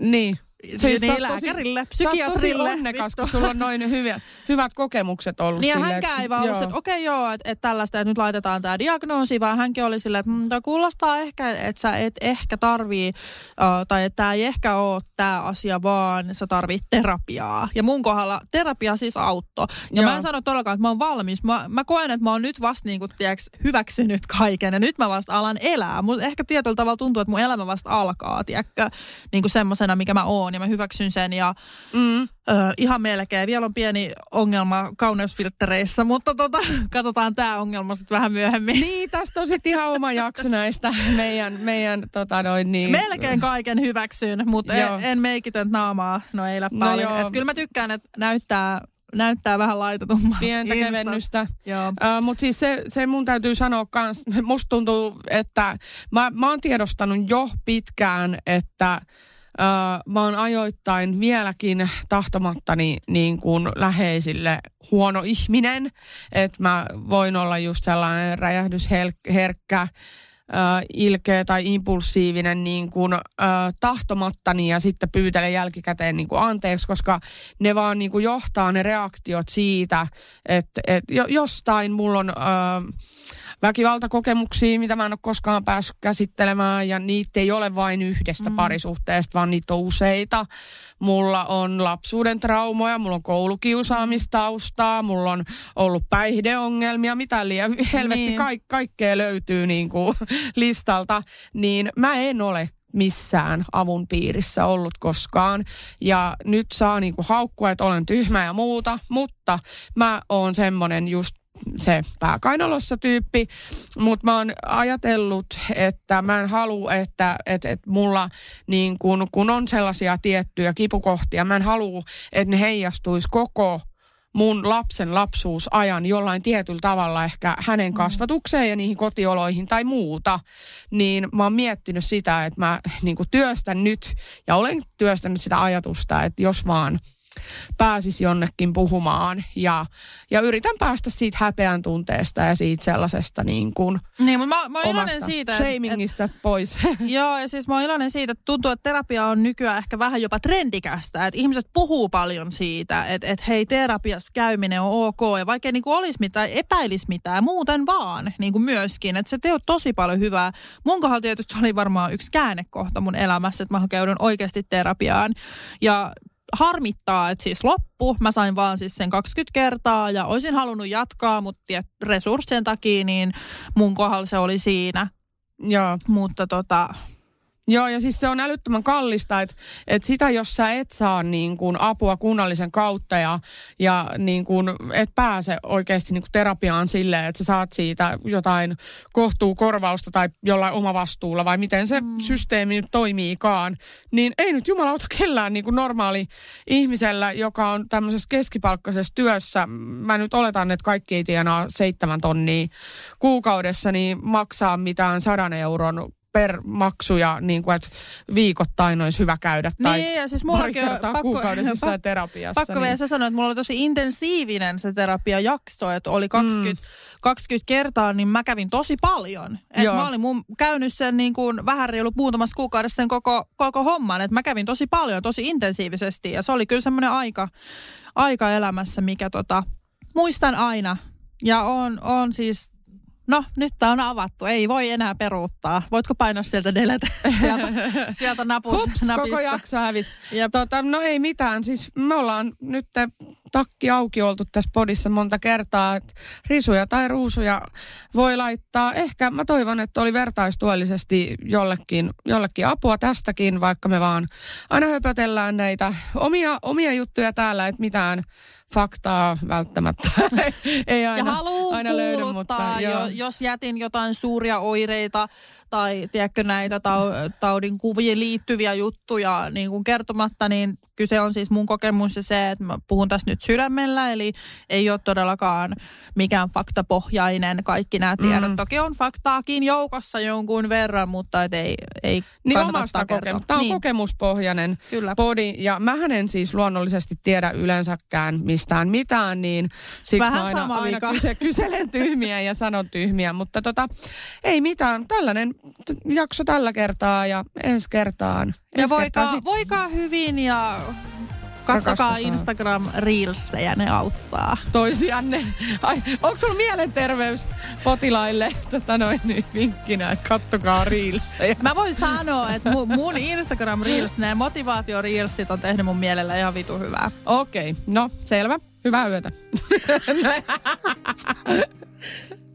Niin siis niin, lääkärille, tosi, psykiatrille. Sä onnekas, kun sulla on noin hyviä, hyvät kokemukset ollut. Niin sille, hänkään ei vaan ollut, että okei okay, joo, että et tällaista, että nyt laitetaan tämä diagnoosi, vaan hänkin oli silleen, että mm, kuulostaa ehkä, että sä et ehkä tarvii, uh, tai että tämä ei ehkä ole tämä asia, vaan sä tarvit terapiaa. Ja mun kohdalla terapia siis auttoi. Ja joo. mä en sano todellakaan, että mä oon valmis. Mä, mä koen, että mä oon nyt vasta niin kuin, tiiäks, hyväksynyt kaiken, ja nyt mä vasta alan elää. Mun ehkä tietyllä tavalla tuntuu, että mun elämä vasta alkaa, tiedätkö, niin kuin semmosena, mikä mä oon ja mä hyväksyn sen ja mm. ö, ihan melkein. Vielä on pieni ongelma kauneusfilttereissä, mutta tota, <laughs> katsotaan tämä ongelma sitten vähän myöhemmin. Niin, tästä on sitten ihan oma jakso näistä meidän, meidän tota noin niin. Melkein kaiken hyväksyn, mutta en, en meikitön naamaa, no ei no paljon. Et kyllä mä tykkään, että näyttää näyttää vähän laitetummaa. Pientä Insta. kevennystä. Uh, Mutta siis se, se mun täytyy sanoa kans, <laughs> musta tuntuu, että mä, mä oon tiedostanut jo pitkään, että Mä oon ajoittain vieläkin tahtomattani niin kuin läheisille huono ihminen. Että mä voin olla just sellainen räjähdysherkkä, äh, ilkeä tai impulsiivinen niin kuin, äh, tahtomattani ja sitten pyytelen jälkikäteen niin kuin anteeksi, koska ne vaan niin kuin johtaa ne reaktiot siitä, että, että jostain mulla on... Äh, väkivaltakokemuksia, mitä mä en ole koskaan päässyt käsittelemään ja niitä ei ole vain yhdestä mm. parisuhteesta, vaan niitä on useita. Mulla on lapsuuden traumoja, mulla on koulukiusaamistaustaa, mulla on ollut päihdeongelmia, mitä liian <laughs> helvetti, niin. ka- kaikkea löytyy niin kuin <laughs> listalta, niin mä en ole missään avun piirissä ollut koskaan. Ja nyt saa niinku haukkua, että olen tyhmä ja muuta, mutta mä oon semmonen just se pääkainalossa tyyppi, mutta mä oon ajatellut, että mä en halua, että, että, että mulla niin kun, kun on sellaisia tiettyjä kipukohtia, mä en halua, että ne heijastuisi koko mun lapsen lapsuusajan jollain tietyllä tavalla ehkä hänen mm. kasvatukseen ja niihin kotioloihin tai muuta, niin mä oon miettinyt sitä, että mä niin työstän nyt ja olen työstänyt sitä ajatusta, että jos vaan – pääsisi jonnekin puhumaan ja, ja yritän päästä siitä häpeän tunteesta ja siitä sellaisesta niin kuin niin, mutta mä, mä oon iloinen siitä, shamingista et, pois. <laughs> Joo, ja siis mä oon iloinen siitä, että tuntuu, että terapia on nykyään ehkä vähän jopa trendikästä, että ihmiset puhuu paljon siitä, että, että hei, terapiassa käyminen on ok, ja vaikka niin kuin olisi mitään, epäilisi mitään, muuten vaan niin kuin myöskin, että se teot tosi paljon hyvää. Mun kohdalla tietysti se oli varmaan yksi käännekohta mun elämässä, että mä käydyn oikeasti terapiaan, ja harmittaa, että siis loppu. Mä sain vaan siis sen 20 kertaa ja olisin halunnut jatkaa, mutta resurssien takia niin mun kohdalla se oli siinä. Joo. Mutta tota, Joo, ja siis se on älyttömän kallista, että et sitä jos sä et saa niin kuin apua kunnallisen kautta ja, ja niin kuin et pääse oikeasti niin kuin terapiaan silleen, että sä saat siitä jotain kohtuukorvausta tai jollain omavastuulla vai miten se mm. systeemi nyt toimiikaan, niin ei nyt jumalauta kellään niin kuin normaali ihmisellä, joka on tämmöisessä keskipalkkaisessa työssä, mä nyt oletan, että kaikki ei tienaa seitsemän tonnia kuukaudessa, niin maksaa mitään sadan euron per maksu ja niin kuin, että viikoittain olisi hyvä käydä tai Niin, ja siis pari on kertaa pakko- kuukaudessa <laughs> pak- jossain terapiassa. Pakko vielä niin. sä sanoa, että mulla oli tosi intensiivinen se terapiajakso, että oli 20, mm. 20 kertaa, niin mä kävin tosi paljon. Et Joo. mä olin mun, käynyt sen niin kuin vähän reilu muutamassa kuukaudessa sen koko, koko homman, että mä kävin tosi paljon, tosi intensiivisesti ja se oli kyllä semmoinen aika, aika elämässä, mikä tota, muistan aina. Ja on, on siis No, nyt tää on avattu. Ei voi enää peruuttaa. Voitko painaa sieltä delete <laughs> sieltä, sieltä napus, Hups, napista? koko jakso hävisi. Tota, no ei mitään, siis me ollaan nyt takki auki oltu tässä podissa monta kertaa, että risuja tai ruusuja voi laittaa. Ehkä mä toivon, että oli vertaistuellisesti jollekin, jollekin apua tästäkin, vaikka me vaan aina höpötellään näitä omia, omia juttuja täällä, että mitään faktaa välttämättä. <laughs> Ei Ja aina, haluaa aina löydy, mutta jo, jos jätin jotain suuria oireita tai tiedätkö näitä tau- taudin kuviin liittyviä juttuja niin kuin kertomatta, niin kyse on siis mun kokemus ja se, että mä puhun tässä nyt sydämellä, eli ei ole todellakaan mikään faktapohjainen kaikki nämä tiedot. Mm. Toki on faktaakin joukossa jonkun verran, mutta et ei, ei Niin kannata omasta kokemusta. Tämä on niin, kokemuspohjainen Kyllä. podi. Ja mähän en siis luonnollisesti tiedä yleensäkään mistään mitään, niin siksi Vähän mä aina, sama aina kyse, kyselen tyhmiä ja sanon tyhmiä. Mutta tota, ei mitään. Tällainen jakso tällä kertaa ja ensi kertaan. Ja Ensi kertaa voikaa, voikaa hyvin ja kattokaa. Instagram Reelsejä, ne auttaa. toisianne. Ai, onko sulla mielenterveys potilaille <laughs> tota noin nyt vinkkinä, että kattokaa reelsejä? Mä voin sanoa, että mu- mun Instagram Reels, nämä motivaatio Reelsit on tehnyt mun mielellä ihan vitu hyvää. Okei, no selvä. Hyvää yötä. <laughs>